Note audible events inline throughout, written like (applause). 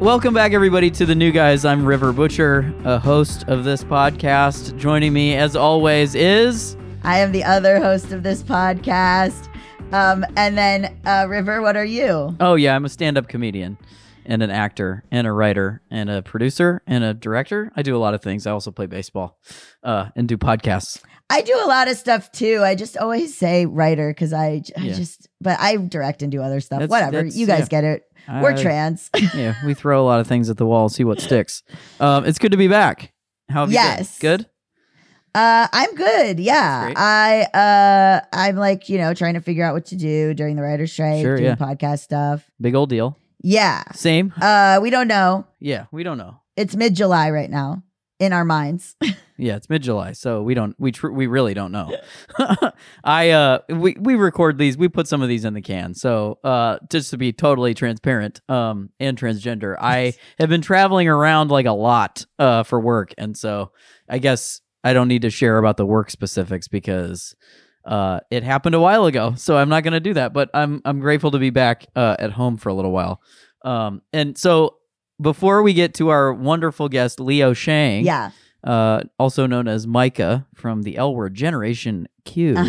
Welcome back, everybody, to the new guys. I'm River Butcher, a host of this podcast. Joining me, as always, is I am the other host of this podcast. Um, and then, uh, River, what are you? oh yeah, I'm a stand-up comedian and an actor and a writer and a producer and a director. I do a lot of things. I also play baseball uh, and do podcasts. I do a lot of stuff too. I just always say writer because I, I Yeah. just, but I direct and do other stuff. That's- Whatever. that's- You guys yeah. get it. We're trans. (laughs) yeah, we throw a lot of things at the wall, see what sticks. Um, it's good to be back. How have Yes. you been? Good. Uh, I'm good. Yeah. I, uh, I'm like, you know, trying to figure out what to do during the writer's strike, Sure, doing yeah. podcast stuff. Big old deal. Yeah. Same. Uh, we don't know. Yeah, we don't know. It's mid July right now in our minds. (laughs) Yeah, it's mid July, so we don't we tr- we really don't know. (laughs) I uh we we record these, we put some of these in the can. So uh just to be totally transparent um and transgender, I have been traveling around like a lot uh for work, and so I guess I don't need to share about the work specifics because uh it happened a while ago. So I'm not going to do that, but I'm I'm grateful to be back uh at home for a little while. Um and so before we get to our wonderful guest Leo Sheng, yeah. Uh, also known as Micah from the L Word Generation Q. Uh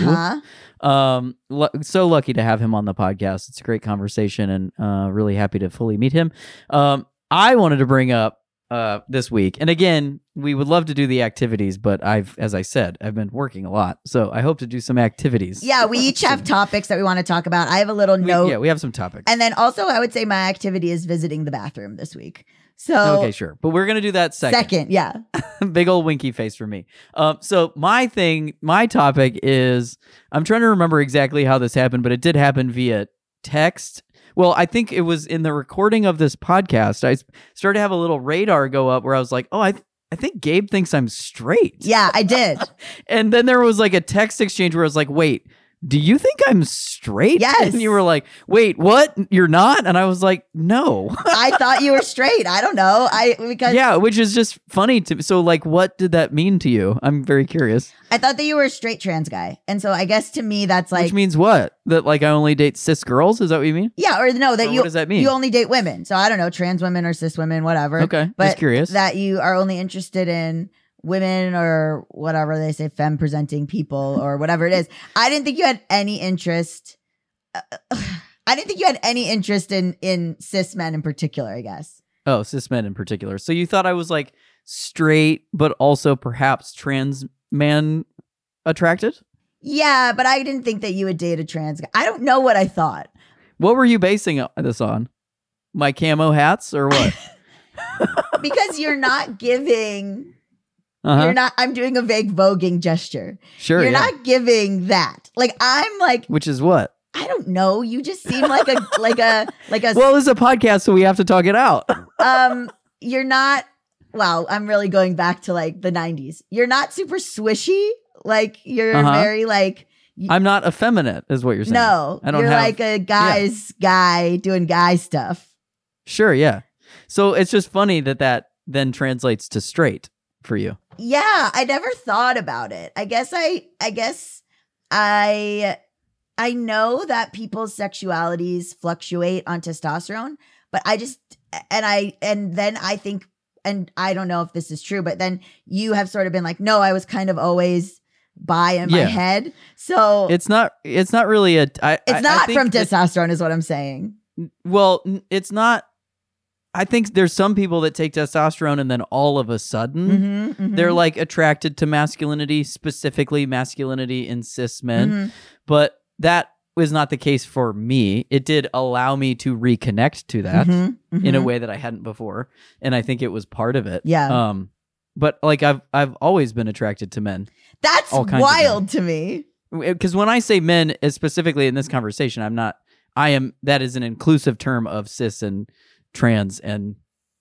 huh. Um, so lucky to have him on the podcast. It's a great conversation, and uh, really happy to fully meet him. Um, I wanted to bring up uh this week, and again, we would love to do the activities, but I've, as I said, I've been working a lot, so I hope to do some activities. Yeah. We each have (laughs) topics that we want to talk about. I have a little We- note. yeah, we have some topics. And then also, I would say my activity is visiting the bathroom this week. So, okay, sure, but we're gonna do that second. Second, yeah. (laughs) big old winky face for me. Um, so my thing, my topic is I'm trying to remember exactly how this happened, but it did happen via text. Well, I think it was in the recording of this podcast. I started to have a little radar go up where I was like, "Oh, I, th- I think Gabe thinks I'm straight." Yeah, I did. (laughs) And then there was like a text exchange where I was like, "Wait, do you think I'm straight?" Yes. (laughs) And you were like, "Wait, what? You're not?" And I was like, "No." (laughs) I thought you were straight. I don't know. I because yeah, which is just funny to me. so like what did that mean to you? I'm very curious. I thought that you were a straight trans guy. And so I guess to me that's like Which means what? That like I only date cis girls? Is that what you mean? yeah, or no, that Or you what does that mean? you only date women. So I don't know, trans women or cis women, whatever. Okay, But just curious. That you are only interested in women or whatever they say, femme presenting people (laughs) or whatever it is. I didn't think you had any interest. uh, (sighs) I didn't think you had any interest in in cis men in particular. I guess. oh, cis men in particular. So you thought I was like straight, but also perhaps trans man attracted? Yeah, but I didn't think that you would date a trans guy. I don't know what I thought. What were you basing this on? My camo hats or what? (laughs) because you're not giving Uh-huh. you're not i'm doing a vague voguing gesture sure. you're yeah. not giving that like i'm like Which is what? i don't know you just seem like a (laughs) like a like a Well, it's a podcast, so we have to talk it out. (laughs) um you're not wow i'm really going back to like the 90s you're not super swishy like you're Uh-huh. very like I'm not effeminate, is what you're saying. no I don't you're have- like a guy's guy doing guy stuff Sure, yeah. So it's just funny that that then translates to straight for you. Yeah, I never thought about it. I guess I I guess I I know that people's sexualities fluctuate on testosterone, but I just and I and then I think and I don't know if this is true, but then you have sort of been like, no, I was kind of always by in my head. So it's, It's not. It's not really a. I, I- I not think from testosterone, is what I'm saying. Well, it's not. I think there's some people that take testosterone and then all of a sudden Mhm, mhm, they're like attracted to masculinity, specifically masculinity in cis men. mhm. But that was not the case for me. It did allow me to reconnect to that Mhm, in a mhm. way that I hadn't before, and I think it was part of it. Yeah. Um, but like I've I've always been attracted to men That's all kinds of wild to me. because when I say men, uh, specifically in this conversation, I'm not. I am. That is an inclusive term of cis and trans and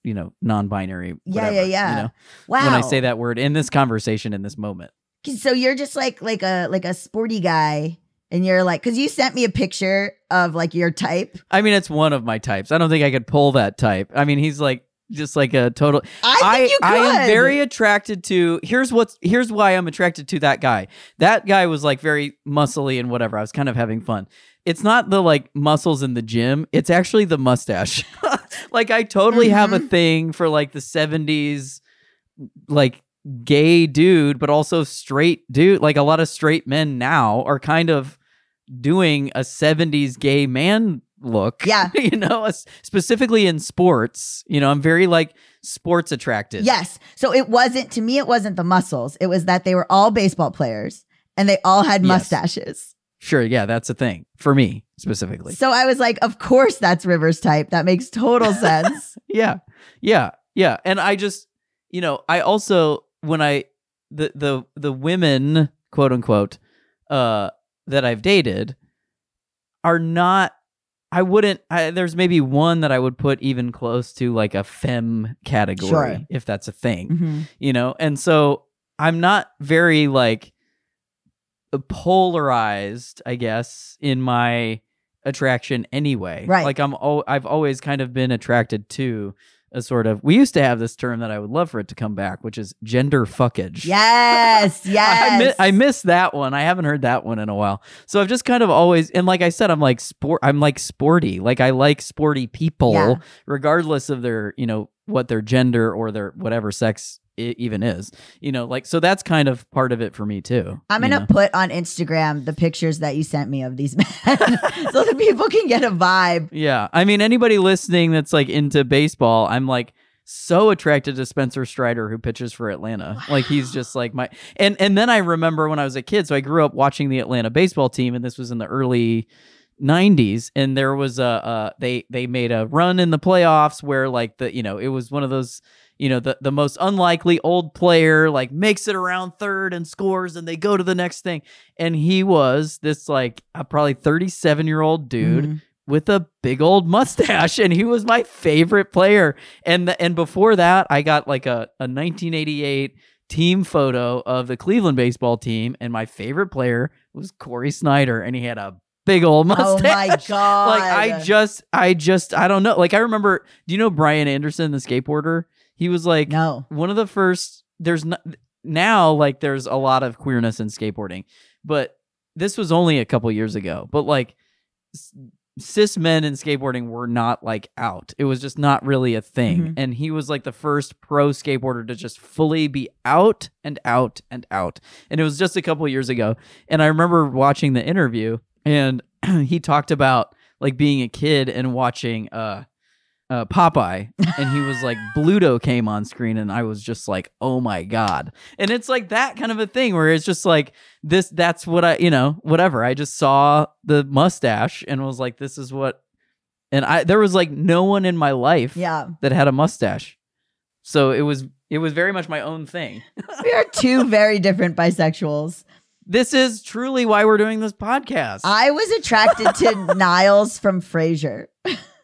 you know non-binary. Yeah, whatever, yeah, yeah. You know, Wow. when I say that word in this conversation in this moment. so you're just like like a like a sporty guy and you're like because you sent me a picture of like your type I mean, it's one of my types. I don't think I could pull that type. I mean, he's like just like a total. i think you could I am very attracted to. Here's what's. Here's why I'm attracted to that guy. That guy was like very muscly and whatever. I was kind of having fun. It's not the like muscles in the gym. It's actually the mustache. (laughs) like I totally have a Mhm. thing for like the 70s like gay dude but also straight dude like a lot of straight men now are kind of doing a 70s gay man look (laughs) Yeah. you know specifically in sports you know I'm very like sports attracted Yes. So it wasn't to me. It wasn't the muscles. It was that they were all baseball players and they all had Yes. Sure yeah that's a thing for me specifically So I was like, of course that's Rivers type. That makes total (laughs) sense. yeah yeah yeah and i just you know i also when i the the the women quote unquote uh that i've dated are not i wouldn't I, there's maybe one that i would put even close to like a femme category Sure. if that's a thing Mhm. you know and so i'm not very like polarized i guess in my attraction anyway Right. like i'm oh i've always kind of been attracted to a sort of we used to have this term that i would love for it to come back which is gender fuckage Yes. (laughs) I, Yes. mi- I miss that one. I haven't heard that one in a while. So I've just kind of always, and like I said, I'm like sport. I'm like sporty. Like I like sporty people, Yeah. regardless of their, you know, what their gender or their whatever sex it even is. You know, like so that's kind of part of it for me too. I'm gonna know? put on Instagram the pictures that you sent me of these (laughs) men so that people can get a vibe. Yeah, I mean, anybody listening that's like into baseball, I'm like so attracted to Spencer Strider who pitches for Atlanta. Like he's just like my and and then I remember when I was a kid, so I grew up watching the Atlanta baseball team, and this was in the early 90s and there was a uh they they made a run in the playoffs where like the you know it was one of those you know the the most unlikely old player like makes it around third and scores and they go to the next thing. And he was this like a probably 37 year old dude Mhm. with a big old mustache and he was my favorite player. And the, and before that I got like a, a 1988 team photo of the Cleveland baseball team and my favorite player was Cory Snyder and he had a big old mustache Oh my god! (laughs) like I just I just I don't know. Like I remember do you know Brian Anderson the skateboarder he was like no. one of the first there's no, now like there's a lot of queerness in skateboarding but this was only a couple years ago but like cis men in skateboarding were not like out it was just not really a thing Mhm. and he was like the first pro skateboarder to just fully be out and out and out and it was just a couple years ago and i remember watching the interview and (clears throat) he talked about like being a kid and watching uh uh, Popeye, and he was like, (laughs) Bluto came on screen, and I was just like, oh my god! And it's like that kind of a thing where it's just like this. That's what I, you know, whatever. I just saw the mustache and was like, this is what. And I there was like no one in my life Yeah, that had a mustache, so it was it was very much my own thing. (laughs) we are two very different bisexuals. This is truly why we're doing this podcast. I was attracted to (laughs) Niles from Frasier.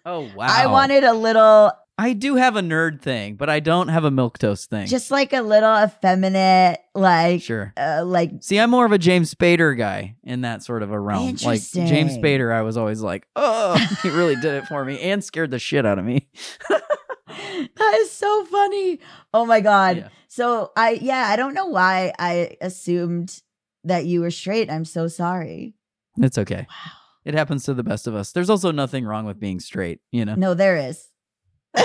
Oh wow! I wanted a little, I do have a nerd thing, but I don't have a milk toast thing. just like a little effeminate, like, sure. uh, like See, I'm more of a James Spader guy in that sort of a realm. Like James Spader, I was always like, oh, (laughs) he really did it for me and scared the shit out of me. (laughs) that is so funny. Oh my god. Yeah. So I yeah, I don't know why I assumed that you were straight. I'm so sorry. It's okay. Wow. It happens to the best of us. There's also nothing wrong with being straight, you know. No, there is. (laughs)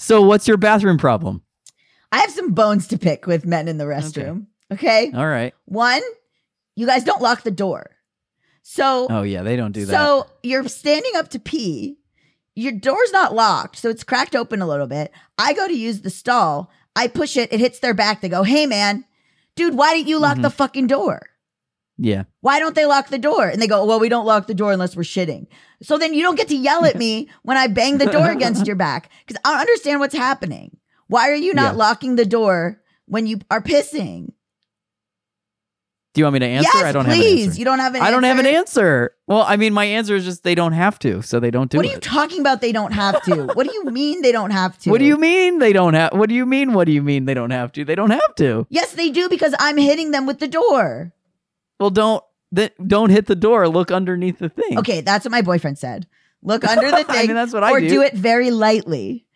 So, what's your bathroom problem? I have some bones to pick with men in the restroom. Okay. All right. One, you guys don't lock the door. So Oh yeah, they don't do that. So you're standing up to pee. Your door's not locked, so it's cracked open a little bit. I go to use the stall. I push it. It hits their back. They go, "Hey, man, dude, why didn't you lock Mhm. the fucking door? Yeah. Why don't they lock the door?" And they go, "Well, we don't lock the door unless we're shitting." So then you don't get to yell at me when I bang the door (laughs) against your back because I don't understand what's happening. Why are you not Yeah. locking the door when you are pissing? Do you want me to answer? yes, I don't please. have an answer. You don't have an I don't have an answer? Well, I mean, my answer is just they don't have to, so they don't do it. What are it. you talking about? They don't have to. what do you mean they don't have to? what do you mean they don't have? What do you mean? What do you mean they don't have to? They don't have to. Yes, they do because I'm hitting them with the door. Well, don't th- don't hit the door. Look underneath the thing. Okay, that's what my boyfriend said. Look (laughs) under the I thing mean, that's what I or do. do it very lightly.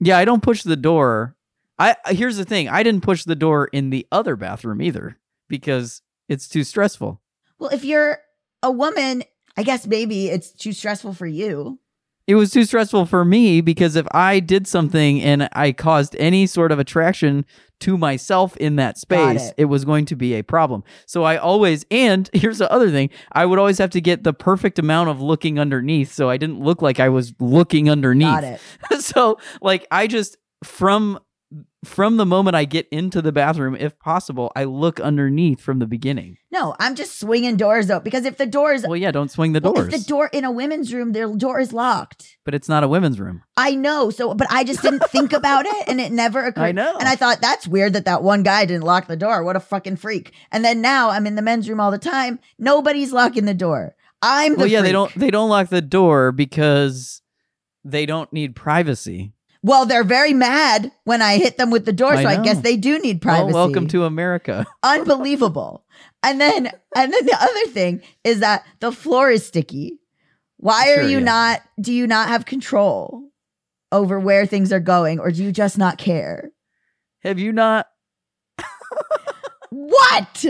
Yeah, I don't push the door. I here's the thing. I didn't push the door in the other bathroom either because it's too stressful. Well, if you're a woman, I guess maybe it's too stressful for you. It was too stressful for me because if I did something and I caused any sort of attraction to myself in that space, it. it. was going to be a problem. So I always, and (laughs) here's the other thing, I would always have to get the perfect amount of looking underneath so I didn't look like I was looking underneath. Got it. (laughs) so like I just from from the moment I get into the bathroom, if possible, I look underneath from the beginning. No, I'm just swinging doors though, because if the doors, Well, yeah, don't swing the well, doors. if the door in a women's room, their door is locked. but it's not a women's room. I know. So, but I just didn't think about it, and it never (laughs) occurred. I know. And I thought that's weird that that one guy didn't lock the door. What a fucking freak! And then now I'm in the men's room all the time. Nobody's locking the door. I'm the well, yeah, they don't they don't lock the door because they don't need privacy. Well, they're very mad when I hit them with the door, I so I guess they do need privacy. Well, welcome to America. (laughs) unbelievable. And then and then the other thing is that the floor is sticky. Why are you yeah. not do you not have control over where things are going or do you just not care? Have you not? What?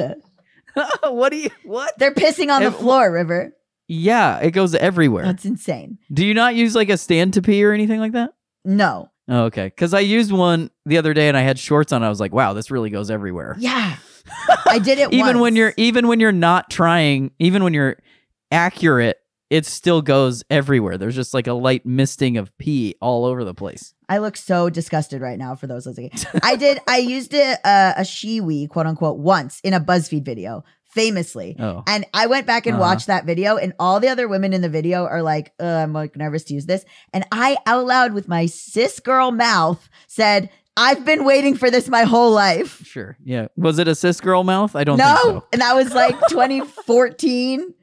(laughs) what do you what? They're pissing on the floor, River. Yeah, it goes everywhere. That's insane. do you not use like a stand to pee or anything like that? No. Oh, okay. Because I used one the other day and I had shorts on. I was like, wow, this really goes everywhere. Yeah. (laughs) I did it even when you're even when you're not trying, even when you're accurate, it still goes everywhere. There's just like a light misting of pee all over the place. I look so disgusted right now for those listening. I did. I used a, a, uh, a Shewee, quote unquote, once in a BuzzFeed video, famously. Oh. And I went back and Uh-huh. watched that video, and all the other women in the video are like, I'm like nervous to use this. And I out loud with my cis girl mouth said, I've been waiting for this my whole life. Sure. Yeah. Was it a cis girl mouth? I don't no. think so. And that was like (laughs) 2014.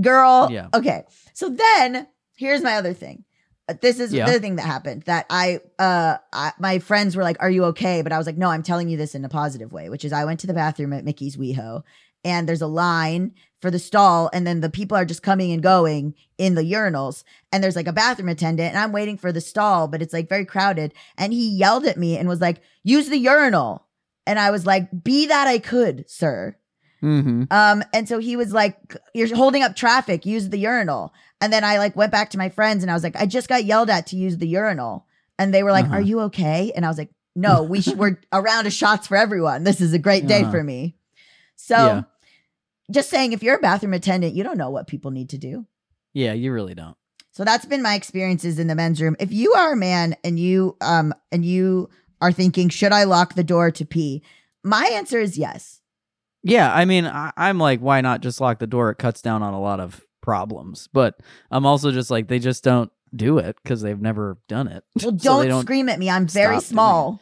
Girl. Yeah. Okay. So then here's my other thing. Uh, This is Yeah. the other thing that happened that I, uh, I, my friends were like, "Are you okay?" But I was like, "No, I'm telling you this in a positive way." Which is, I went to the bathroom at Mickey's WeHo, and there's a line for the stall, and then the people are just coming and going in the urinals, and there's like a bathroom attendant, and I'm waiting for the stall, but it's like very crowded, and he yelled at me and was like, "Use the urinal," and I was like, "Be that I could, sir." Mm-hmm. Um, and so he was like, You're holding up traffic, use the urinal. And then I like went back to my friends and I was like, I just got yelled at to use the urinal. And they were like, Uh-huh. Are you okay? And I was like, No, we sh- we're (laughs) around a round of shots for everyone. This is a great day Uh-huh. for me. So Yeah. Just saying, if you're a bathroom attendant, you don't know what people need to do. Yeah, you really don't. So that's been my experiences in the men's room. If you are a man and you um and you are thinking, should I lock the door to pee? My answer is yes. Yeah, I mean, I, I'm like, why not just lock the door? It cuts down on a lot of problems. But I'm also just like, they just don't do it because they've never done it. (laughs) Well, So don't, scream at me. I'm very small.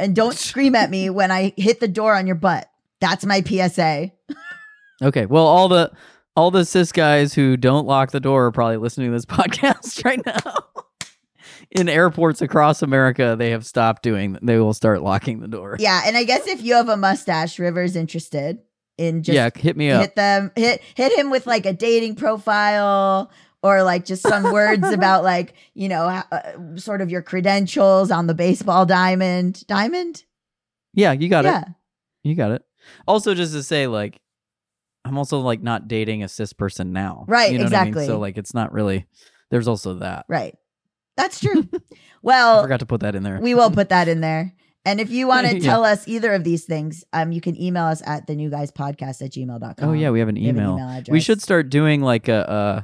And don't scream at me (laughs) when I hit the door on your butt. That's my PSA. (laughs) Okay, well, all the all the cis guys who don't lock the door are probably listening to this (laughs) podcast right now. (laughs) In airports across America, they have stopped doing. They will start locking the door. Yeah, and I guess if you have a mustache, River's interested in just yeah, hit me up. hit them hit hit him with like a dating profile or like just some words (laughs) about like, you know, uh, sort of your credentials on the baseball diamond. Diamond? Yeah, you got yeah. it. You got it. Also, just to say, like, I'm also like not dating a cis person now. Right, You know What I exactly. mean? So like, it's not really. There's also that. Right. That's true. (laughs) well, I forgot to put that in there. We will put that (laughs) in there. And if you want to (laughs) Yeah. tell us either of these things, um, you can email us at the new guys podcast at gmail.com. oh yeah, we have an We have an email. email we should start doing like a. uh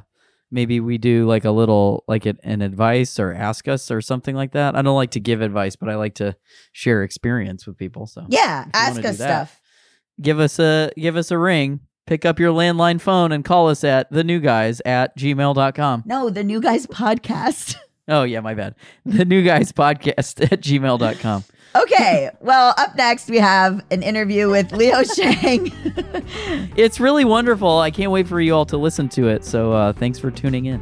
Maybe we do like a little like an, an advice or ask us or something like that. I don't like to give advice, but I like to share experience with people. So Yeah, ask us that. stuff. give us a give us a ring. Pick up your landline phone and call us at the new guys at gmail.com. No, the new guys podcast. (laughs) Oh yeah, my bad. The new guys podcast (laughs) at gmail.com. okay, well, up next we have an interview with Leo (laughs) Sheng. It's really wonderful. I can't wait for you all to listen to it. So uh, thanks for tuning in.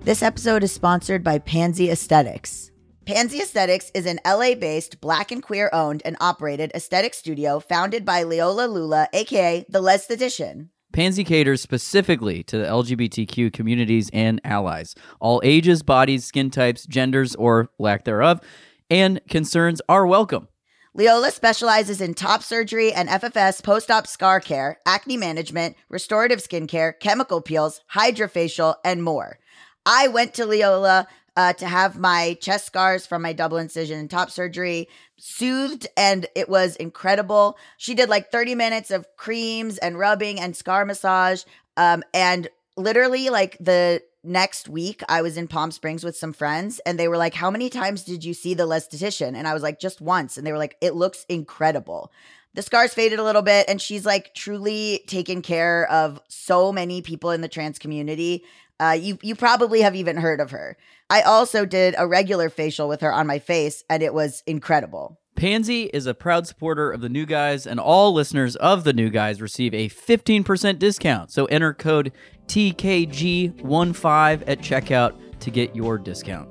This episode is sponsored by Pansy Aesthetics. Pansy Aesthetics is an LA based, black and queer owned and operated aesthetic studio founded by Leola Lula, aka The Lesthetician. Pansy caters specifically to the LGBTQ communities and allies. All ages, bodies, skin types, genders, or lack thereof, and concerns are welcome. Leola specializes in top surgery and FFS post op scar care, acne management, restorative skincare, chemical peels, hydrofacial, and more. I went to Leola uh, to have my chest scars from my double incision and top surgery soothed, and it was incredible. She did like 30 minutes of creams and rubbing and scar massage. Um, and literally, like the next week I was in Palm Springs with some friends and they were like, How many times did you see the esthetician? And I was like, Just once. And they were like, It looks incredible. The scars faded a little bit, and she's like truly taken care of so many people in the trans community. Uh, you you probably have even heard of her. I also did a regular facial with her on my face, and it was incredible. Pansy is a proud supporter of the New Guys, and all listeners of the New Guys receive a 15% discount. So enter code TKG15 at checkout to get your discount.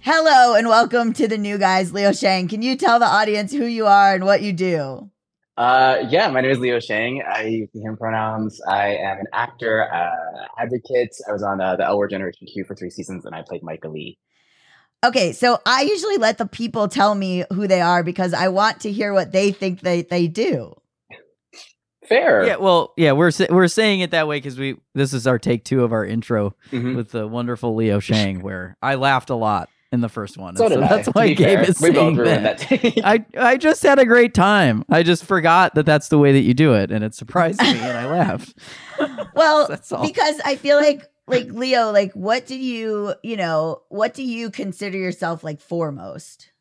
Hello and welcome to the New Guys, Leo Sheng, Can you tell the audience who you are and what you do? Uh, yeah, my name is Leo Sheng. I use the him pronouns. I am an actor, uh, advocate. I was on uh, the L Word Generation Q for three seasons, and I played Micah Lee. Okay, so I usually let the people tell me who they are because I want to hear what they think they they do. Fair. Yeah, well, yeah, we're we're saying it that way because we this is our take two of our intro Mhm. with the wonderful Leo Sheng, where I laughed a lot in the first one. So and did I. That's to why be Gabe fair. is we saying both that. that. (laughs) I I just had a great time. I just forgot that that's the way that you do it, and it surprised me, and I laughed. (laughs) Well, (laughs) because I feel like like Leo, like what do you, you know, what do you consider yourself like foremost?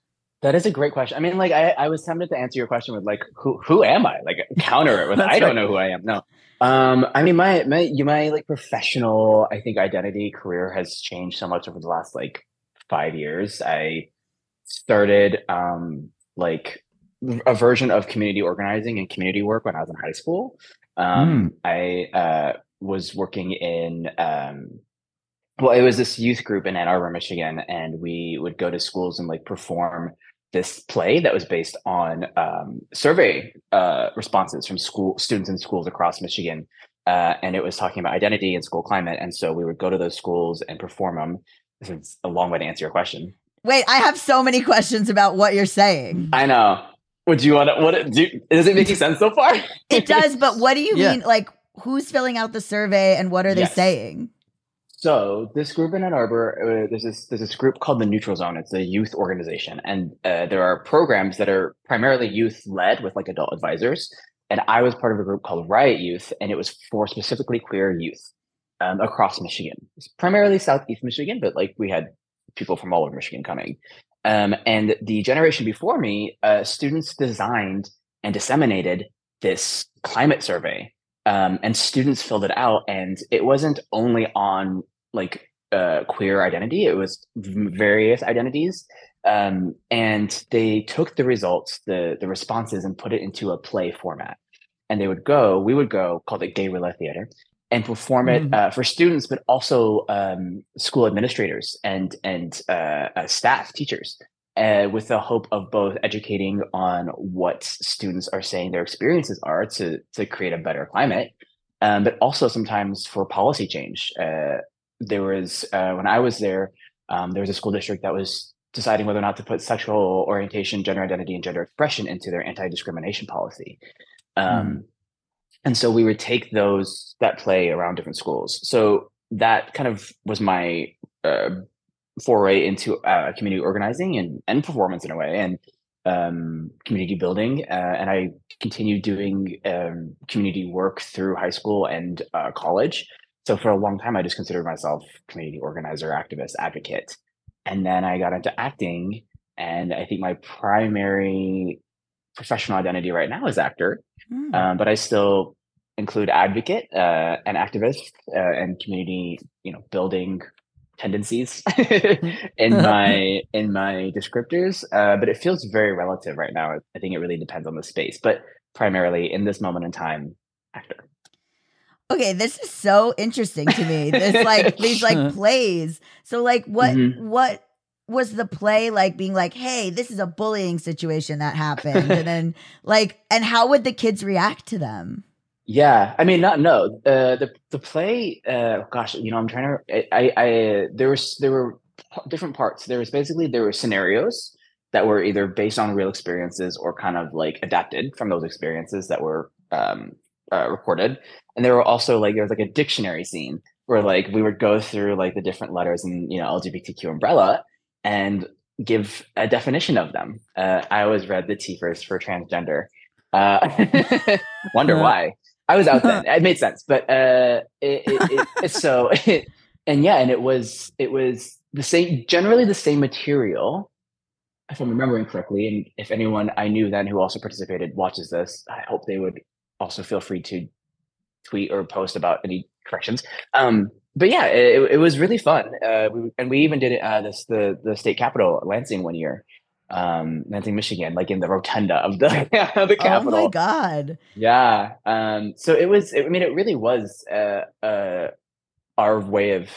That is a great question. I mean, like, I, I was tempted to answer your question with like, who who am I? Like, counter it with, That's I don't right. know who I am. No. Um, I mean, my my you my like professional, I think identity career has changed so much over the last like five years. I started um like a version of community organizing and community work when I was in high school. Um, I uh, was working in um, well, it was this youth group in Ann Arbor, Michigan, and we would go to schools and like perform this play that was based on um, survey uh, responses from school students in schools across Michigan, uh, and it was talking about identity and school climate. And so we would go to those schools and perform them. This is a long way to answer your question. Wait, I have so many questions about what you're saying. I know. Would you want to? What do? Is it making sense so far? It does, but what do you Yeah. mean? Like, who's filling out the survey and what are they Yes. saying? So this group in Ann Arbor, uh, there's this there's this group called the Neutral Zone. It's a youth organization, and uh, there are programs that are primarily youth led with like adult advisors. And I was part of a group called Riot Youth, and it was for specifically queer youth um, across Michigan, It's primarily Southeast Michigan, but like we had people from all over Michigan coming. Um, and the generation before me, uh, students designed and disseminated this climate survey um, and students filled it out and it wasn't only on like uh, queer identity it was various identities um, and they took the results the the responses and put it into a play format and they would go we would go called it gay roulette theater and perform it Mhm. uh, for students but also um, school administrators and and uh, uh, staff teachers uh, with the hope of both educating on what students are saying their experiences are to to create a better climate, um, but also sometimes for policy change. Uh, there was uh, when I was there, um, there was a school district that was deciding whether or not to put sexual orientation, gender identity, and gender expression into their anti-discrimination policy. Um, And so we would take those that play around different schools. So that kind of was my uh, foray into uh, community organizing and, and performance in a way and um, community building. Uh, and I continued doing um, community work through high school and uh, college. So for a long time, I just considered myself community organizer, activist, advocate. And then I got into acting. And I think my primary professional identity right now is actor. Hmm. Um, but I still include advocate uh, and activist uh, and community, you know, building tendencies (laughs) in my in my descriptors. Uh, but it feels very relative right now. I think it really depends on the space, but primarily in this moment in time, actor. Okay, this is so interesting to me. This like these like (laughs) plays. So like what Mhm. what was the play like being like, "Hey, this is a bullying situation that happened." and then (laughs) like and how would the kids react to them? Yeah, I mean, not no. Uh, the the play. Uh, gosh, you know, I'm trying to. I, I, I there was there were different parts. There was basically there were scenarios that were either based on real experiences or kind of like adapted from those experiences that were um, uh, recorded. And there were also like there was like a dictionary scene where like we would go through like the different letters in you know LGBTQ umbrella and give a definition of them. Uh, I always read the T first for transgender. Uh, (laughs) wonder why. I was out then. It made sense, but uh, it, it, it, (laughs) so (laughs) and yeah, and it was it was the same, generally the same material, if I'm remembering correctly. And if anyone I knew then who also participated watches this, I hope they would also feel free to tweet or post about any corrections. Um, but yeah, it, it was really fun. Uh, we, and we even did it uh, this the the state capitol, Lansing, one year um Lansing, Michigan, like in the rotunda of the (laughs) of the Capitol. Oh my god! Yeah. Um. So it was. I mean, it really was uh, uh our way of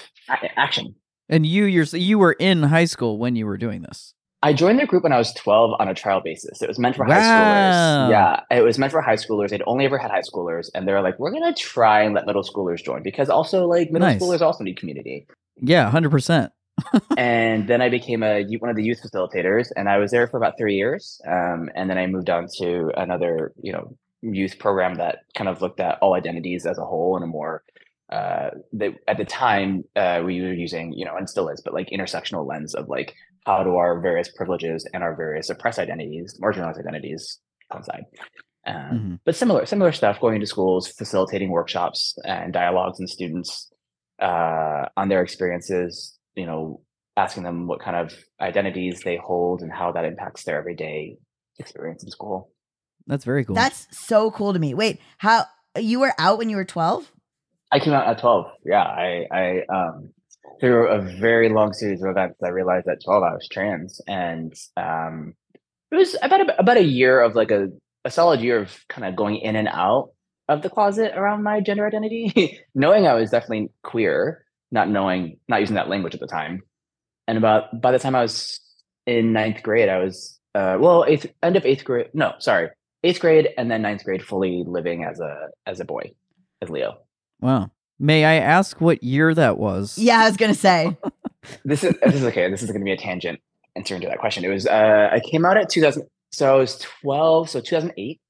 action. And you, you're you were in high school when you were doing this. I joined the group when I was 12 on a trial basis. It was meant for wow. high schoolers. Yeah, it was meant for high schoolers. They'd only ever had high schoolers, and they're like, "We're gonna try and let middle schoolers join because also like middle nice. schoolers also need community." Yeah, hundred percent (laughs) and then I became a one of the youth facilitators, and I was there for about three years. Um, and then I moved on to another, you know, youth program that kind of looked at all identities as a whole in a more uh, that at the time uh, we were using, you know, and still is, but like intersectional lens of like how do our various privileges and our various oppressed identities, marginalized identities coincide. Um, mm-hmm. But similar, similar stuff. Going into schools, facilitating workshops and dialogues and students uh, on their experiences, you know, asking them what kind of identities they hold and how that impacts their everyday experience in school. That's very cool. That's so cool to me. Wait, how you were out when you were 12? I came out at 12. Yeah, I I um through a very long series of events I realized at 12 I was trans and um it was about a, about a year of like a a solid year of kind of going in and out of the closet around my gender identity, (laughs) knowing I was definitely queer, not knowing, not using that language at the time. And about by the time I was in ninth grade, I was uh, well, eighth end of eighth grade. No, sorry, eighth grade and then ninth grade, fully living as a as a boy, as Leo. Wow. May I ask what year that was? Yeah, I was gonna say. (laughs) this is this is okay. This is gonna be a tangent answering to that question. It was uh, I came out at 2000, so I was 12, so 2008.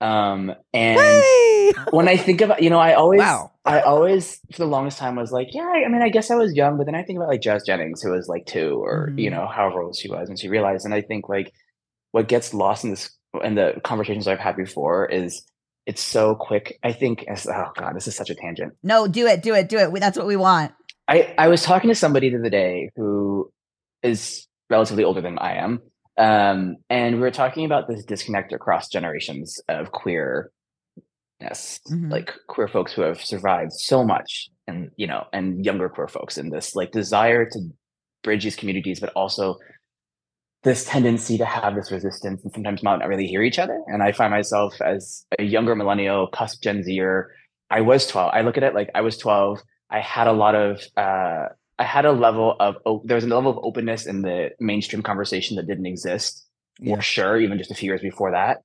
Um, and hey! (laughs) when I think about, you know, I always, wow. I always, for the longest time, was like, yeah, I mean, I guess I was young, but then I think about like Jazz Jennings, who was like two, or mm-hmm. you know, however old she was, and she realized, and I think like what gets lost in this in the conversations I've had before is it's so quick. I think, oh god, this is such a tangent. No, do it, do it, do it. That's what we want. I I was talking to somebody the other day who is relatively older than I am, um, and we were talking about this disconnect across generations of queerness, mm-hmm. like queer folks who have survived so much, and you know, and younger queer folks, and this like desire to bridge these communities, but also this tendency to have this resistance and sometimes not really hear each other. And I find myself as a younger millennial, cusp Gen Zer. I was 12. I look at it like I was 12. I had a lot of uh, I had a level of oh, there was a level of openness in the mainstream conversation that didn't exist yeah. for sure, even just a few years before that.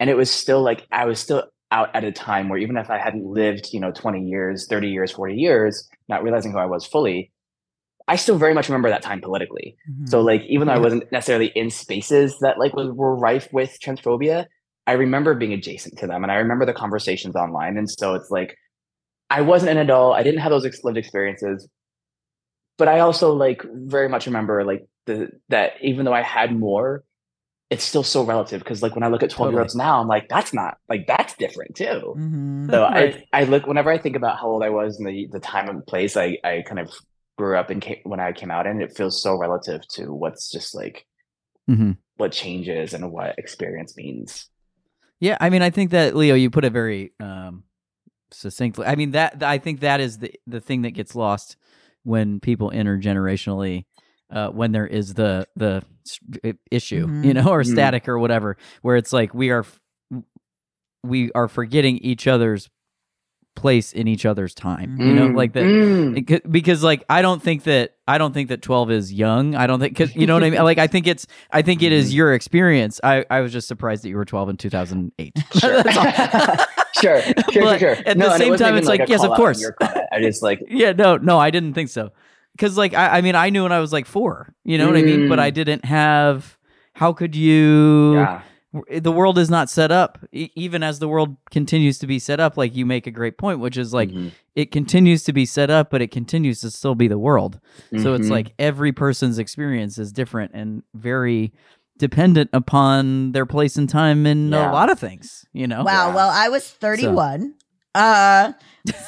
And it was still like I was still out at a time where even if I hadn't lived, you know, 20 years, 30 years, 40 years, not realizing who I was fully, I still very much remember that time politically. Mm-hmm. So like even though I wasn't necessarily in spaces that like was, were rife with transphobia, I remember being adjacent to them and I remember the conversations online. And so it's like I wasn't an adult. I didn't have those lived experiences, but I also like very much remember like the that even though I had more, it's still so relative because like when I look at 12 year olds now, I'm like, that's not like that's different too. Mm-hmm. So right. I I look whenever I think about how old I was and the the time and place, I I kind of grew up and when I came out and it feels so relative to what's just like mm-hmm. what changes and what experience means. Yeah, I mean, I think that Leo, you put it very um, succinctly. I mean that I think that is the the thing that gets lost when people intergenerationally uh, when there is the the issue, mm-hmm. you know, or mm-hmm. static or whatever, where it's like we are we are forgetting each other's place in each other's time you know like that mm. because like i don't think that i don't think that 12 is young i don't think because you know what i mean like i think it's i think it is mm-hmm. your experience i i was just surprised that you were 12 in 2008 (laughs) (laughs) sure sure, sure, (laughs) sure, At no, the same time, it's like, like yes, of course. I just like, yeah, no, no, I didn't think so. because like I, I mean I knew when I was like four, you know what I mean, but I Mm. didn't have. How could you? Yeah. W- the world is not set up e- even as the world continues to be set up like you make a great point which is like Mhm. it continues to be set up but it continues to still be the world so it's Mhm. like every person's experience is different and very dependent upon their place and time in Yeah. a lot of things you know Wow. Yeah. Well, I was 31. Uh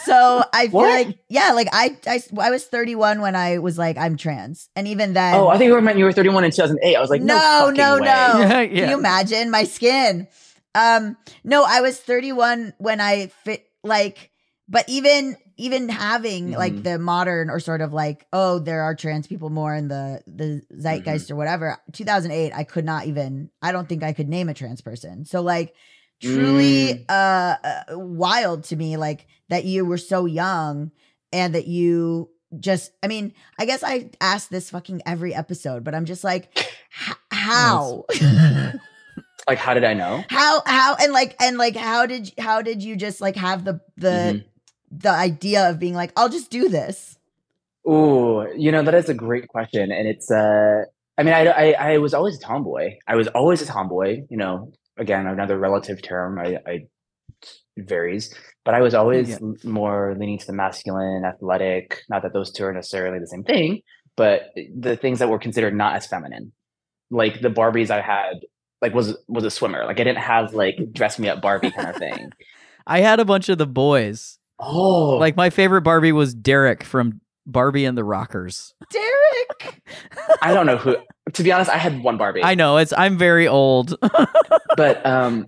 so I feel What? like yeah, like I, I I was 31 when I was like I'm trans. And even then Oh, I think you were meant you were 31 in 2008. I was like, no, No, no, no. (laughs) yeah, Can you imagine my skin? Um, no, I was 31 when I fit like, but even even having like Mhm. the modern or sort of like, oh, there are trans people more in the the zeitgeist or whatever. 2008, I could not even. I don't think I could name a trans person. So like, truly, uh, uh, wild to me, like that you were so young and that you just. I mean, I guess I ask this fucking every episode, but I'm just like, h- how? (laughs) Like, how did I know? how how and like and like how did how did you just like have the the Mhm. the idea of being like I'll just do this Ooh, you know, that is a great question. And it's, uh, I mean, I, I, I was always a tomboy. I was always a tomboy, you know, again, another relative term. I, I it varies, but I was always Yeah. more leaning to the masculine, athletic. Not that those two are necessarily the same thing, but the things that were considered not as feminine, like the Barbies I had, like was was a swimmer. Like I didn't have like dress me up Barbie kind of thing. (laughs) i had a bunch of the boys Oh, like my favorite barbie was derek from barbie and the rockers Derek (laughs) I don't know who. To be honest, I had one Barbie. i know it's i'm very old. (laughs) But um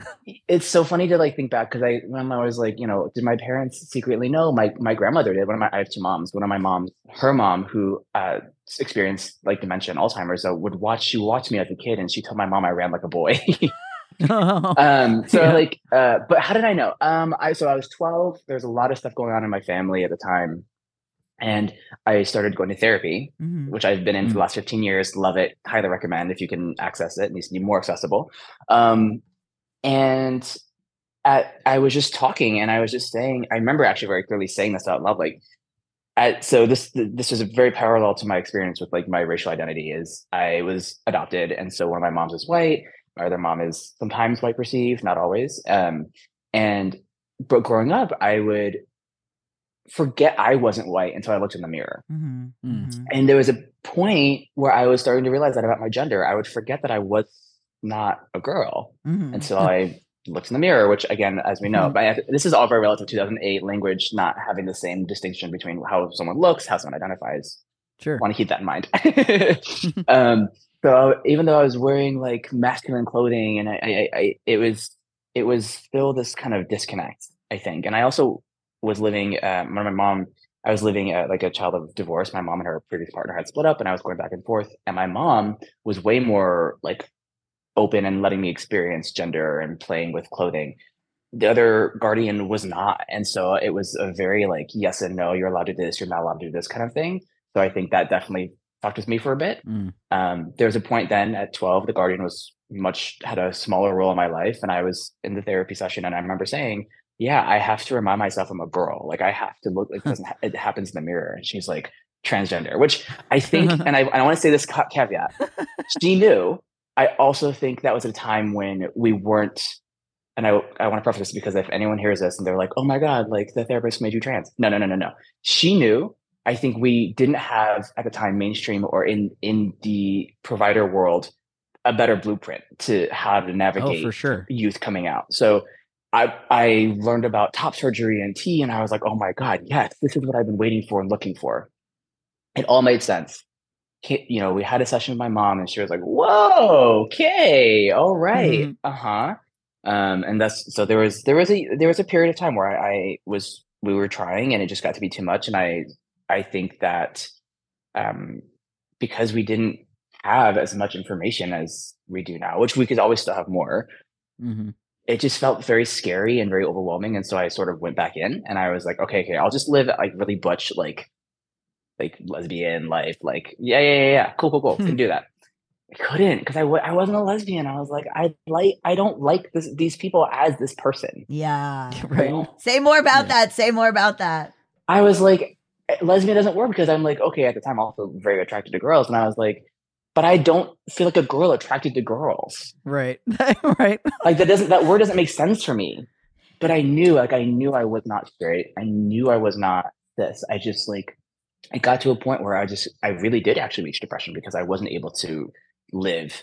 it's so funny to like think back because i when i was like you know did my parents secretly know? My my grandmother did. One of my i have two moms one of my moms her mom who uh experienced like dementia and alzheimer's so would watch she watched me as a kid and she told my mom i ran like a boy. (laughs) (laughs) Um so Yeah. like uh but how did i know? Um i so i was 12 there's a lot of stuff going on in my family at the time and i started going to therapy Mhm. which I've been in for the Mm. last 15 years. Love it. Highly recommend if you can access it. It needs to be more accessible. Um, and at, I was just talking and I was just saying, I remember actually very clearly saying this out loud. Like, at, so this this was very parallel to my experience with like my racial identity is I was adopted. And so one of my moms is white. My other mom is sometimes white perceived, not always. Um, and but growing up, I would forget I wasn't white until I looked in the mirror. Mhm. Mm. Mhm. And there was a point where I was starting to realize that about my gender. I would forget that I was not a girl Mhm. until I looked in the mirror, which again, as we know, Mhm. but this is all very relative to 2008 language not having the same distinction between how someone looks, how someone identifies. sure want to keep that in mind. (laughs) (laughs) um, so even though I was wearing like masculine clothing and I, I, I, it was, it was still this kind of disconnect, I think. And I also was living, um, when my mom, I was living uh, like a child of divorce. My mom and her previous partner had split up and I was going back and forth. And my mom was way more like open and letting me experience gender and playing with clothing. The other guardian was not. And so it was a very like, yes and no, you're allowed to do this, you're not allowed to do this kind of thing. So I think that definitely fucked with me for a bit. Mm. Um, there was a point then at 12, the guardian was much had a smaller role in my life. And I was in the therapy session and I remember saying, yeah, I have to remind myself I'm a girl. Like I have to look like it (laughs) doesn't ha- it happens in the mirror. And she's like, transgender, which I think, (laughs) and I, I want to say this ca- caveat, she knew. I also think that was a time when we weren't, and I, I want to preface this because if anyone hears this and they're like, oh my God, like the therapist made you trans. No, no, no, no, no. She knew. I think we didn't have at the time mainstream or in in the provider world a better blueprint to how to oh navigate for sure youth coming out. So I I learned about top surgery and T, and I was like, oh my god, yes, this is what I've been waiting for and looking for. It all made sense. You know, we had a session with my mom, and she was like, "Whoa, okay, all right, Mhm. uh huh." Um, and that's so there was there was a there was a period of time where I, I was we were trying, and it just got to be too much, and I I think that um, because we didn't have as much information as we do now, which we could always still have more, Mhm. It just felt very scary and very overwhelming. And so I sort of went back in and I was like, okay, okay, I'll just live like really butch, like, like lesbian life. Like, yeah, yeah, yeah, yeah. Cool, cool, cool. Hmm. Can do that. I couldn't because I w- I wasn't a lesbian. I was like, I like, I don't like this, these people as this person. Yeah. (laughs) Right Say more about that. Say more about that. I was like, eh, lesbian doesn't work because I'm like, okay, at the time, also very attracted to girls, and I was like, but I don't feel like a girl attracted to girls. Right. (laughs) right. Like that doesn't that word doesn't make sense for me. But I knew, like, I knew I was not straight. I knew I was not this. I just like, I got to a point where I just, I really did actually reach depression because I wasn't able to live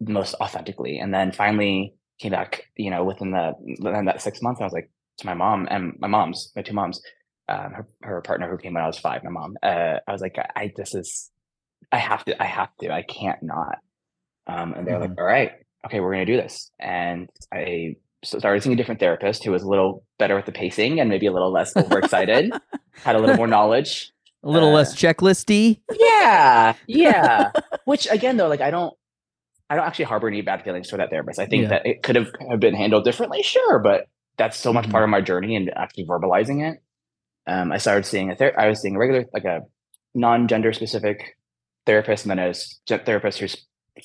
most authentically. And then finally came back, you know, within the within that six months, I was like to my mom and my mom's, my two moms, um, her, her partner who came when I was five, my mom. Uh, I was like, I this is, I have to, I have to, I can't not. Um, and they're like, all right, okay, we're gonna do this. And I started seeing a different therapist who was a little better with the pacing and maybe a little less overexcited, (laughs) had a little more knowledge. A little Uh, less checklisty. Yeah, yeah. (laughs) Which again, though, like I don't, I don't actually harbor any bad feelings for that therapist. I think Yeah. that it could have, have been handled differently, sure, but that's so much Mhm. part of my journey and actually verbalizing it. Um, I started seeing a ther- I was seeing a regular, like a non-gender specific therapist, and then a therapist who's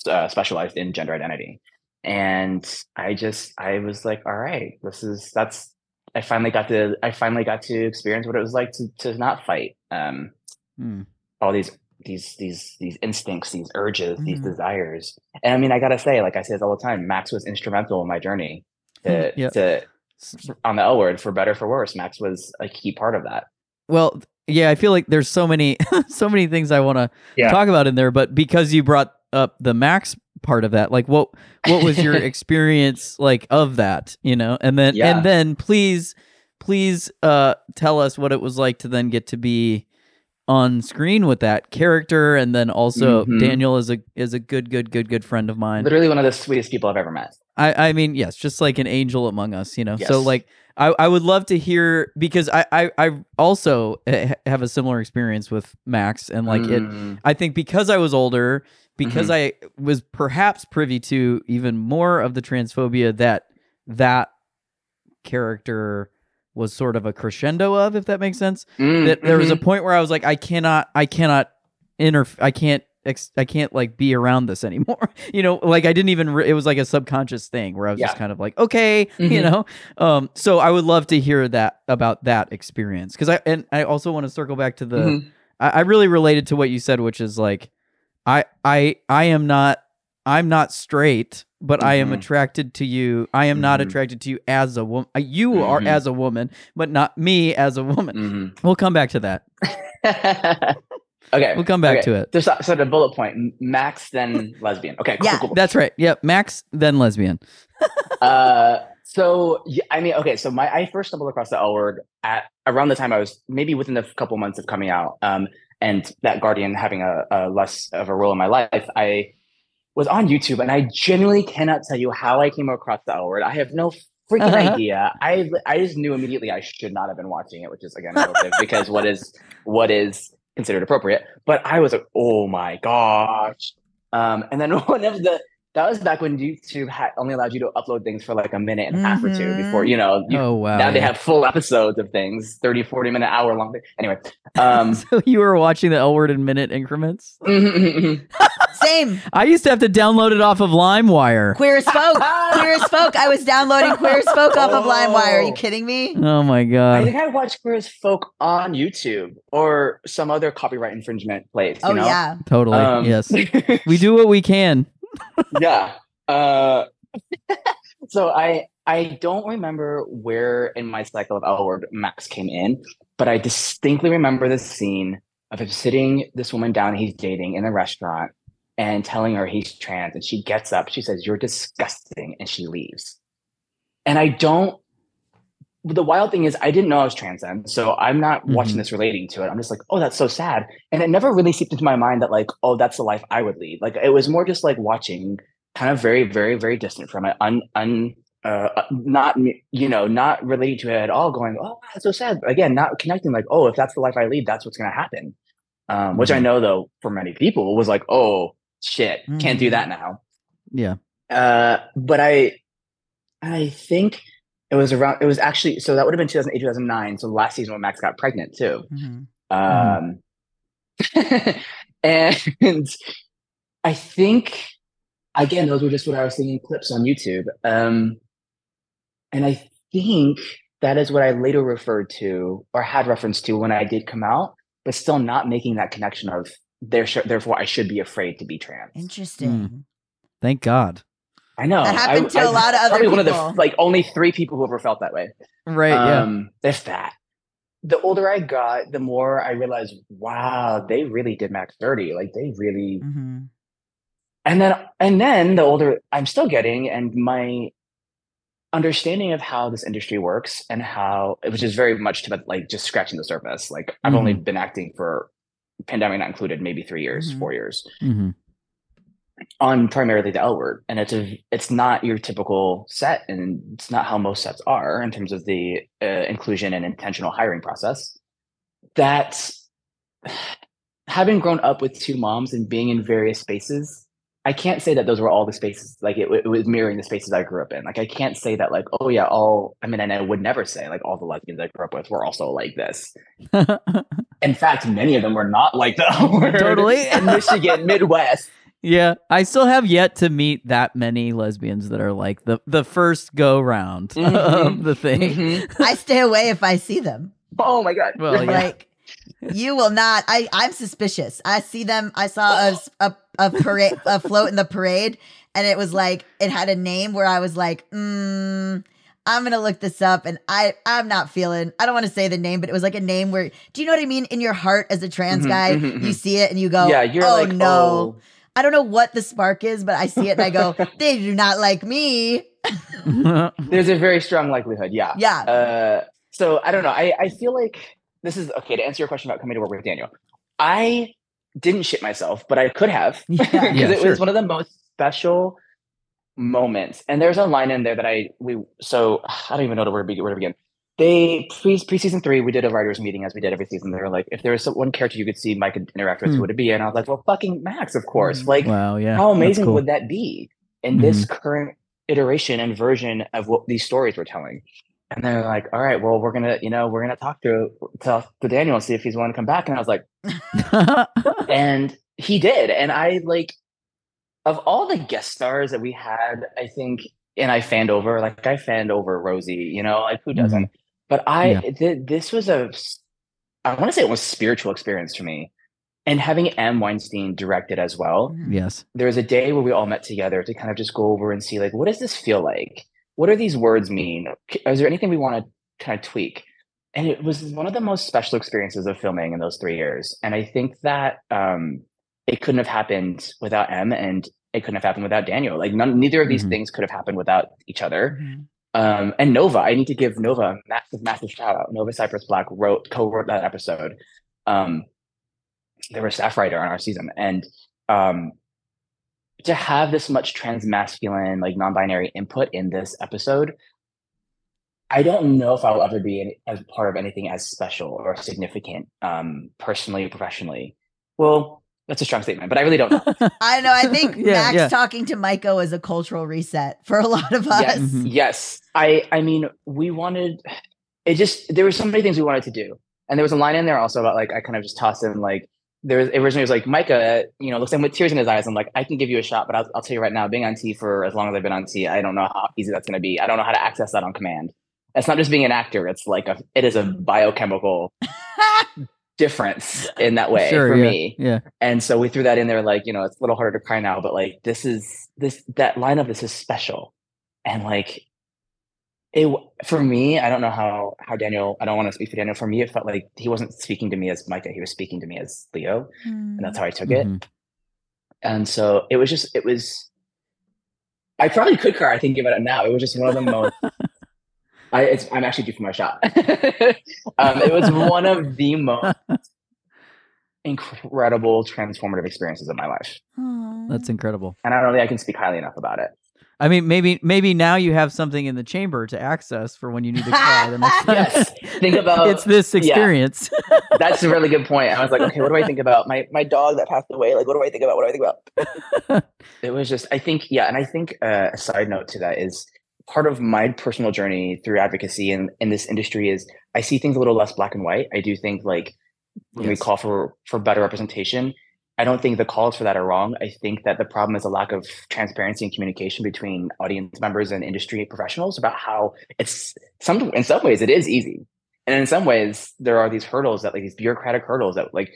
uh, specialized in gender identity. And I just, I was like, all right, this is that's. I finally got to, I finally got to experience what it was like to to not fight. Um, Hmm. all these these these these instincts, these urges, these Mhm. desires. And I mean, I gotta say, like I say this all the time, Max was instrumental in my journey to (laughs) Yep. to on the L word for better for worse. Max was a key part of that. Well, yeah, I feel like there's so many (laughs) so many things I want to Yeah. talk about in there, but because you brought up the Max part of that, like what what was your (laughs) experience like of that, you know? And then Yeah. and then please please uh tell us what it was like to then get to be on screen with that character and then also Mhm. Daniel is a is a good good good good friend of mine. Literally one of the sweetest people I've ever met. I, I mean, yes, just like an angel among us, you know. So like, I, I would love to hear because I, I, I also eh, have a similar experience with Max, and like it. Mm, I think because I was older, because Mm-hmm. I was perhaps privy to even more of the transphobia that that character was sort of a crescendo of, if that makes sense mm, that there was a mhm. point where I was like, I cannot, I cannot inter, I can't, ex- I can't like be around this anymore. (laughs) you know, like I didn't even. Re- it was like a subconscious thing where I was just kind of like, okay, you Mhm. know. Um, so I would love to hear that about that experience because I and I also want to circle back to the. Mhm. I, I really related to what you said, which is like, I, I, I am not. I'm not straight, but I am Mhm. attracted to you. I am not Mhm. attracted to you as a woman. You are Mhm. as a woman, but not me as a woman. Mhm. We'll come back to that. (laughs) okay. We'll come back okay. to it. So, so so the bullet point: Max, then lesbian. Okay. Cool, Yeah. cool, cool. That's right. Yep. Max, then lesbian. (laughs) uh so yeah, i mean okay so my i first stumbled across the l word at around the time i was maybe within a couple months of coming out um and that guardian having a, a less of a role in my life i was on youtube and i genuinely cannot tell you how i came across the l word i have no freaking Uh-huh. idea i i just knew immediately i should not have been watching it which is again because what is what is considered appropriate but i was like oh my gosh. Um and then (laughs) one of the that was back when YouTube had only allowed you to upload things for like a minute and a half or two before, you know, you, oh wow. now they have full episodes of things, 30, 40 minute, hour long. thing. Anyway. Um, (laughs) so you were watching the L word in minute increments. (laughs) Same. I used to have to download it off of LimeWire. Queer as folk. (laughs) Queer as folk. I was downloading Queer as folk off of LimeWire. Are you Oh. kidding me? Oh my God. I think I watched Queer as Folk on YouTube or some other copyright infringement place. You Oh know? yeah. Totally. Um, yes. We do what we can. Yeah. Uh, (laughs) so I I don't remember where in my cycle of L word Max came in, but I distinctly remember the scene of him sitting this woman down he's dating in a restaurant and telling her he's trans, and she gets up, she says, "You're disgusting," and she leaves. And I don't. The wild thing is, I didn't know I was trans then, so I'm not watching Mhm. this relating to it. I'm just like, oh, that's so sad, and it never really seeped into my mind that like, oh, that's the life I would lead. Like, it was more just like watching kind of very, very, very distant from it, un, un, uh, uh, not you know, not relating to it at all. Going, oh, that's so sad. Again, not connecting. Like, oh, if that's the life I lead, that's what's going to happen. Um, which I Mhm. know though, for many people, was like, oh shit, can't do Mhm. that now. Yeah. Uh, but I, I think it was around. It was actually so that would have been 2008, 2009. So last season when Max got pregnant too. Um, (laughs) and I think again, those were just what I was seeing in clips on YouTube. Um, and I think that is what I later referred to or had reference to when I did come out, but still not making that connection of there. Therefore, I should be afraid to be trans. Interesting. Thank God. I know That happened I- to a I- lot of other probably one of people. the like only three people who ever felt that way. Right. um, If that. The older I got, the more I realized, wow, they really did max thirty. Like they really Mhm. and then and then the older i'm still getting and my understanding of how this industry works and how it, which is very much to like just scratching the surface like i've only been acting for pandemic not included maybe three years Mhm. four years Yeah. hmm on primarily the L word, and it's a it's not your typical set, and it's not how most sets are in terms of the uh, inclusion and intentional hiring process. That (sighs) having grown up with two moms and being in various spaces, I can't say that those were all the spaces. Like it, it was mirroring the spaces I grew up in. Like I can't say that like oh yeah all. I mean, and I would never say like all the lesbians I grew up with were also like this. (laughs) In fact, many of them were not like the (laughs) L word. Totally. in Michigan, Midwest. Yeah. I still have yet to meet that many lesbians that are like the the first go round (laughs) of Mhm. the thing. Mhm. I stay away if I see them. Oh my god. Well, yeah. Like you will not. I I'm suspicious. I see them. I saw a s- a, a parade a float in the parade, and it was like it had a name where I was like, mm, I'm gonna look this up, and I I'm not feeling. I don't want to say the name, but it was like a name where. Do you know what I mean? In your heart, as a trans Mhm, guy, mhm, you mhm. see it and you go, yeah, you're oh like, no. oh. I don't know what the spark is, but I see it and I go, (laughs) they do not like me. (laughs) There's a very strong likelihood. Yeah. Yeah. Uh, so I don't know. I, I feel like this is okay to answer your question about coming to work with Daniel. I didn't shit myself, but I could have because (laughs) Yeah. Yeah, it sure. was one of the most special moments. And there's a line in there that I we so (sighs) I don't even know where to begin. Where to begin. They pre preseason three, we did a writers meeting as we did every season. They were like, if there was some, one character you could see Mike could interact with, Hmm. who would it be? And I was like, well, fucking Max, of course. Like, wow. Yeah. how amazing cool. would that be in this current iteration and version of what these stories we're telling? And they're like, all right, well, we're gonna, you know, we're gonna talk to to, to Daniel and see if he's willing to come back. And I was like, (laughs) and he did. And I like of all the guest stars that we had, I think, and I fanned over, like I fanned over Rosie, you know, like who doesn't? But I Yeah. th- this was a I want to say it was a spiritual experience for me. And having M. Weinstein direct it as well, yes. there was a day where we all met together to kind of just go over and see like what does this feel like what are these words mean is there anything we want to kind of tweak and it was one of the most special experiences of filming in those three years and i think that um it couldn't have happened without m and it couldn't have happened without daniel like none, neither of these Mhm. things could have happened without each other Mhm. Um, and Nova, I need to give Nova a massive, massive shout out. Nova Cypress Black wrote, co-wrote that episode. Um, they were a staff writer on our season, and um, to have this much trans masculine, like non-binary input in this episode, I don't know if I'll ever be any, as part of anything as special or significant, um, personally or professionally. Well, that's a strong statement, but I really don't know. (laughs) I know. I think (laughs) Yeah, Max yeah. talking to Micah was a cultural reset for a lot of us. yes, Mhm. yes. I I mean, we wanted it just there were so many things we wanted to do. And there was a line in there also about like I kind of just tossed in like there was originally it was like Micah, you know, looks like with tears in his eyes. I'm like, I can give you a shot, but I'll, I'll tell you right now, being on T for as long as I've been on T, I don't know how easy that's going to be. I don't know how to access that on command. It's not just being an actor; it's like a it is a biochemical (laughs) difference in that way sure. for yeah. me Yeah. and so we threw that in there like you know it's a little harder to cry now but like this is this that line of this is special and like it for me i don't know how how daniel i don't want to speak for daniel for me it felt like he wasn't speaking to me as micah he was speaking to me as leo and that's how i took it Mhm. and so it was just it was i probably could cry I think about it now it was just one of the (laughs) most I, it's, I'm actually due for my shot. (laughs) um, it was one of the most (laughs) incredible transformative experiences of my life. That's incredible. And I don't think I can speak highly enough about it. I mean, maybe maybe now you have something in the chamber to access for when you need to cry the next time. Yes. (laughs) Think about- it's this experience. That's a really good point. I was like, okay, what do I think about my my dog that passed away? Like, what do I think about? What do I think about? it was just, I think, yeah, and I think uh, a side note to that is part of my personal journey through advocacy in in this industry is I see things a little less black and white. I do think like when we call for for better representation, I don't think the calls for that are wrong. I think that the problem is a lack of transparency and communication between audience members and industry professionals about how it's some in some ways it is easy. And in some ways there are these hurdles that like these bureaucratic hurdles that like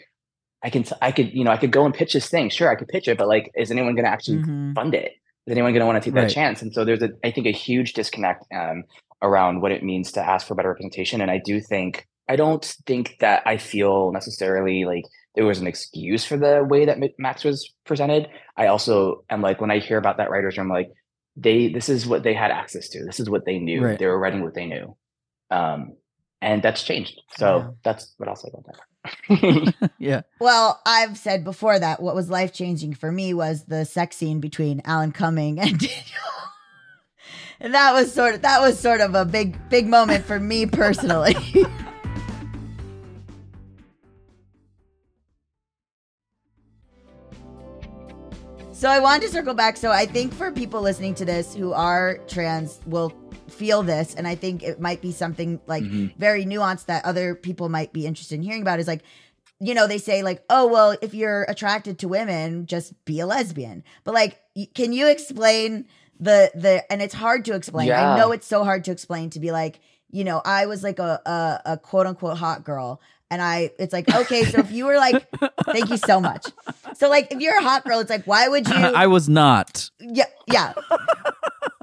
I can I could, you know, I could go and pitch this thing. Sure, I could pitch it, but like is anyone gonna actually Mhm. fund it? Is anyone going to want to take Right. that chance? And so there's a, I think, a huge disconnect um, around what it means to ask for better representation. And I do think, I don't think that I feel necessarily like there was an excuse for the way that Max was presented. I also am like, when I hear about that writer's room, like they, this is what they had access to. This is what they knew. Right. They were writing what they knew. Um, and that's changed. So Yeah. that's what I'll say about that. Yeah. (laughs) Well, I've said before that what was life changing for me was the sex scene between Alan Cumming and (laughs) Daniel. And that was sort of that was sort of a big big moment for me personally. (laughs) so I wanted to circle back. So I think for people listening to this who are trans will feel this, and I think it might be something like Mhm. very nuanced that other people might be interested in hearing about. Is like you know, they say like, oh, well, if you're attracted to women, just be a lesbian. But like, can you explain the the? And it's hard to explain. I know it's so hard to explain. To be like, you know, I was like a a, a quote unquote hot girl, and I, it's like, okay, so if you were like, thank you so much. So like, if you're a hot girl, it's like, why would (laughs) you? I was not. yeah, yeah,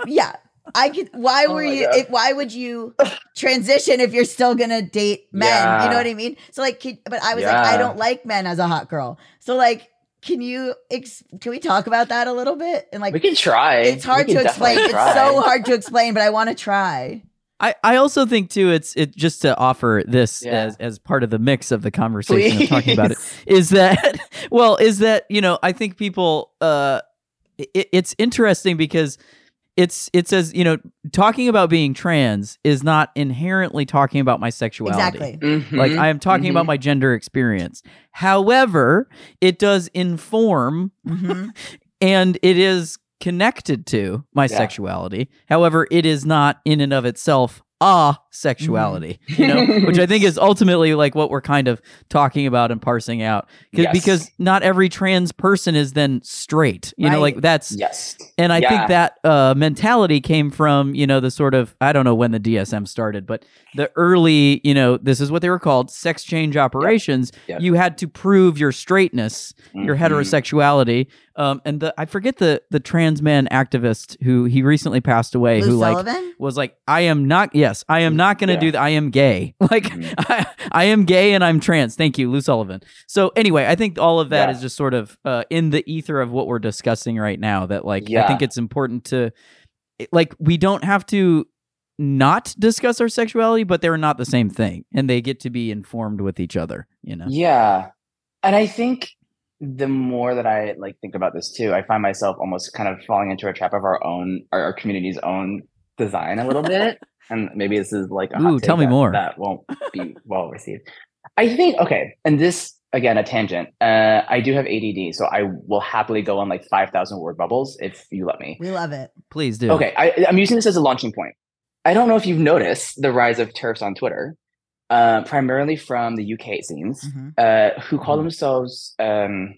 yeah. I could. Why Oh were my you? If, why would you transition if you're still gonna date men? You know what I mean? So like, can, but I was like, I don't like men as a hot girl. So like, can you? Ex- can we talk about that a little bit? And like, we can try. it's hard to explain. definitely It's so hard to explain, but I want to try. I, I also think too it's it just to offer this Yeah. as as part of the mix of the conversation of talking about it (laughs) is that (laughs) well is that you know I think people uh it, it's interesting because it's it says you know talking about being trans is not inherently talking about my sexuality Exactly. like Mhm. I am talking about Mhm. my gender experience however it does inform hmm (laughs) and it is connected to my Yeah. sexuality. However, it is not in and of itself a sexuality, you know, (laughs) which I think is ultimately like what we're kind of talking about and parsing out Yes. because not every trans person is then straight, you know, like that's yes. and I Yeah. think that uh, mentality came from, you know, the sort of, I don't know when the DSM started, but the early, you know, this is what they were called sex change operations. Yep. You had to prove your straightness, your Mhm. heterosexuality. Um, and the, I forget the, the trans man activist who he recently passed away, Lou who like, was like, I am not, yes, I am not going to Yeah. do that. I am gay. (laughs) Like, Mhm. I, I am gay and I'm trans. Thank you, Lou Sullivan. So, anyway, I think all of that Yeah. is just sort of uh, in the ether of what we're discussing right now. That, like, I think it's important to, like, we don't have to not discuss our sexuality, but they're not the same thing and they get to be informed with each other, you know? Yeah. And I think the more that I like think about this too, I find myself almost kind of falling into a trap of our own our, our community's own design a little bit. (laughs) And maybe this is like a Ooh, tell me that- more. That won't be well received. I think okay, and this again a tangent. Uh, I do have ADD, so I will happily go on like five thousand word bubbles if you let me. We love it. Please do. Okay, I, I'm using this as a launching point. I don't know if you've noticed the rise of turfs on Twitter, uh, primarily from the UK scenes, Mhm. uh, who call Mhm. themselves um,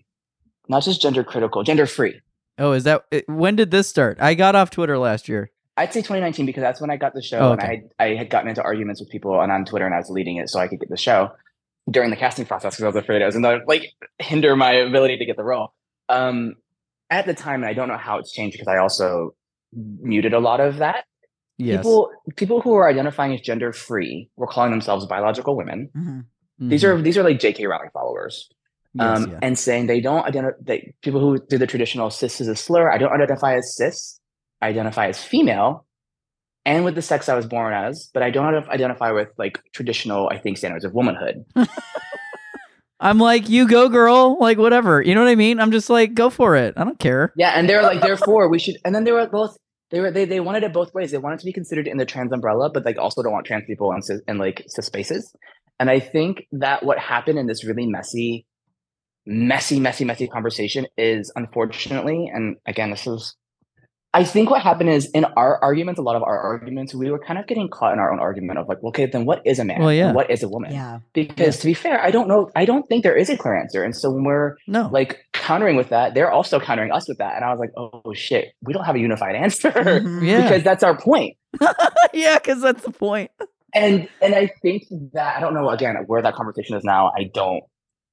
not just gender critical, gender free. Oh, is that, when did this start? I got off Twitter last year. I'd say 2019 because that's when I got the show, Oh, and I had, I had gotten into arguments with people and on Twitter, and I was leading it so I could get the show during the casting process because I was afraid I was going to like hinder my ability to get the role. Um, at the time, and I don't know how it's changed because I also muted a lot of that. Yes. People people who are identifying as gender free were calling themselves biological women. Mhm. These Mhm. are these are like J.K. Rowling followers, Yes, um, yeah. and saying they don't identify. They, people who do the traditional cis is a slur. I don't identify as cis. I identify as female, and with the sex I was born as, but I don't identify with like traditional, I think, standards of womanhood. (laughs) I'm like, you go, girl. Like, whatever. You know what I mean? I'm just like, go for it. I don't care. Yeah, and they're like, therefore, we should. And then they were both. They were they, they wanted it both ways. They wanted to be considered in the trans umbrella, but like also don't want trans people in, in like cis spaces. And I think that what happened in this really messy, messy, messy, messy conversation is unfortunately, and again, this is. I think what happened is in our arguments, a lot of our arguments, we were kind of getting caught in our own argument of like, okay, then what is a man? Well, yeah. What is a woman? Yeah. Because to be fair, I don't know. I don't think there is a clear answer. And so when we're No. like countering with that, they're also countering us with that. And I was like, oh shit, we don't have a unified answer Mhm. Yeah. because that's our point. (laughs) yeah, because that's the point. And and I think that I don't know again where that conversation is now. I don't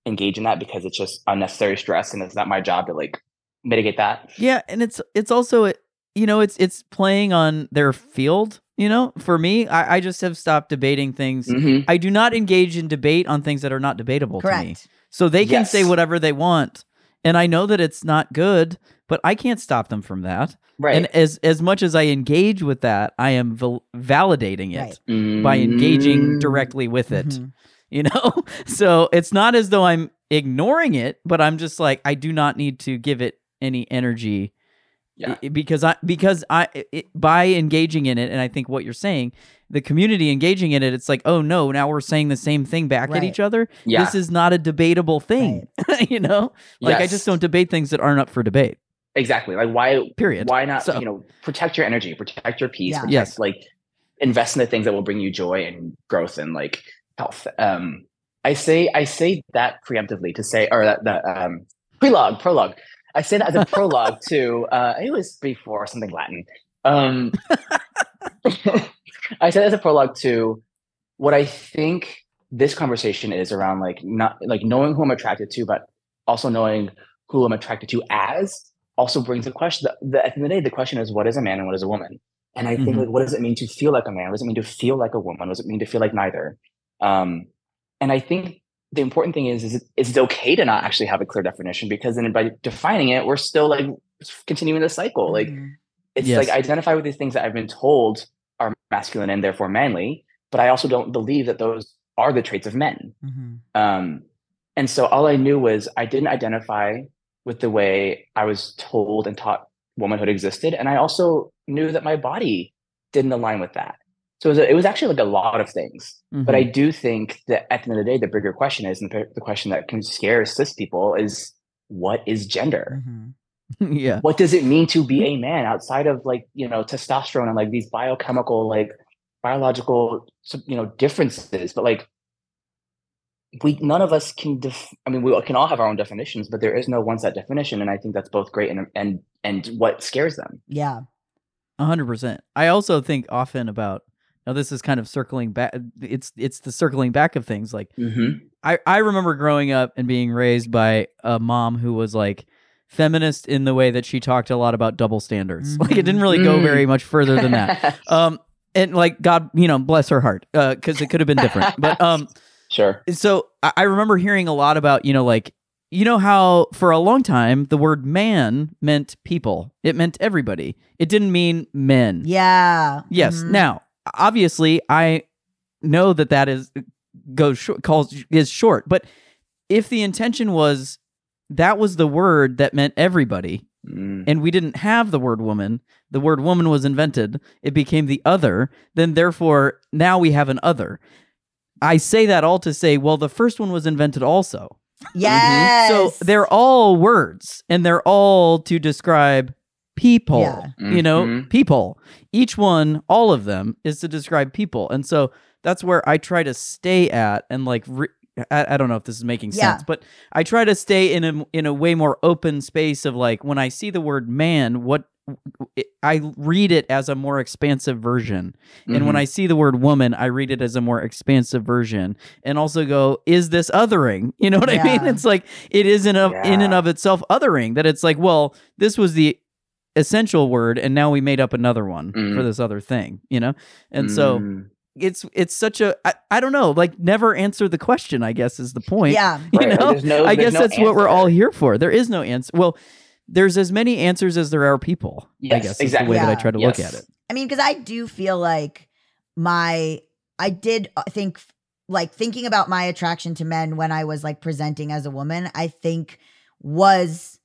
engage in that because it's just unnecessary stress and it's not my job to like mitigate that. Yeah, and it's it's also you know it's it's playing on their field. You know, for me, I, I just have stopped debating things. Mhm. I do not engage in debate on things that are not debatable to me. Correct. So they can say whatever they want, and I know that it's not good, but I can't stop them from that. Right. And as as much as I engage with that, I am val- validating it Right. by engaging Mm. directly with it. Mhm. You know, (laughs) so it's not as though I'm ignoring it, but I'm just like I do not need to give it any energy Yeah. i- because I because I it, by engaging in it, and I think what you're saying, the community engaging in it, it's like oh no, now we're saying the same thing back at each other. Yeah. This is not a debatable thing, (laughs) you know. Like I just don't debate things that aren't up for debate. exactly. Like why Period. why not So- you know protect your energy, protect your peace, Yeah. protect, Yes. like invest in the things that will bring you joy and growth and like health. Um I say I say that preemptively to say or that, that um prelogue, prologue. I say that as a prologue to uh it was before something Latin. Um (laughs) I said as a prologue to what I think this conversation is around like not like knowing who I'm attracted to, but also knowing who I'm attracted to as also brings the question the, the, at the end of the day, the question is what is a man and what is a woman? And I think Mhm. like what does it mean to feel like a man? What does it mean to feel like a woman? What does it mean to feel like neither? Um, and I think the important thing is, is it, it's okay to not actually have a clear definition because then by defining it, we're still like continuing the cycle. Like Mhm. it's Yes. like identify with these things that I've been told are masculine and therefore manly, but I also don't believe that those are the traits of men. Mhm. Um, and so all I knew was I didn't identify with the way I was told and taught womanhood existed, and I also knew that my body didn't align with that. So it was, a, it was actually like a lot of things. But I Mhm. do think that at the end of the day, the bigger question is, and the the question that can scare cis people is, what is gender? Mhm. (laughs) yeah, what does it mean to be a man outside of like you know testosterone and like these biochemical like biological you know differences but like we none of us can def- i mean we can all have our own definitions but there is no one set definition and i think that's both great and and and what scares them Yeah. A hundred percent. I also think often about now. This is kind of circling back. It's it's the circling back of things. Like mm-hmm. I I remember growing up and being raised by a mom who was like feminist in the way that she talked a lot about double standards. Like it didn't really go Mm. very much further than that. (laughs) Um, and like God, you know, bless her heart, because it could have been different. But (laughs) um, sure so I, I remember hearing a lot about you know like you know how for a long time the word man meant people. It meant everybody. It didn't mean men. Yeah. Yes. Mhm. Now, obviously, I know that that is goes short, calls is short, but if the intention was that was the word that meant everybody, Mm. and we didn't have the word woman, the word woman was invented, it became the other, then therefore now we have an other. I say that all to say, well, the first one was invented also. Yes. So they're all words and they're all to describe people. Yeah. You know, Mhm. people. Each one, all of them is to describe people. And so that's where I try to stay at and like re- I, I don't know if this is making Yeah. sense, but I try to stay in a in a way more open space of like when I see the word man, what it, I read it as a more expansive version. And when Mhm. I see the word woman, I read it as a more expansive version and also go, is this othering? (laughs) You know what I mean? It's like it is in, of, in and of itself othering that it's like, well, this was the essential word and now we made up another one for Mhm. this other thing, you know? And so Mm. it's it's such a I, I don't know, like never answer the question, I guess is the point. yeah. (laughs) You Right, know? no- I guess no that's what we're all here for. There is no answer. Well, there's as many answers as there are people. I Yes, guess is the exactly. way that I try to look at it. I mean, because I do feel like my, I did uh, think, like, thinking about my attraction to men when I was like presenting as a woman, I think was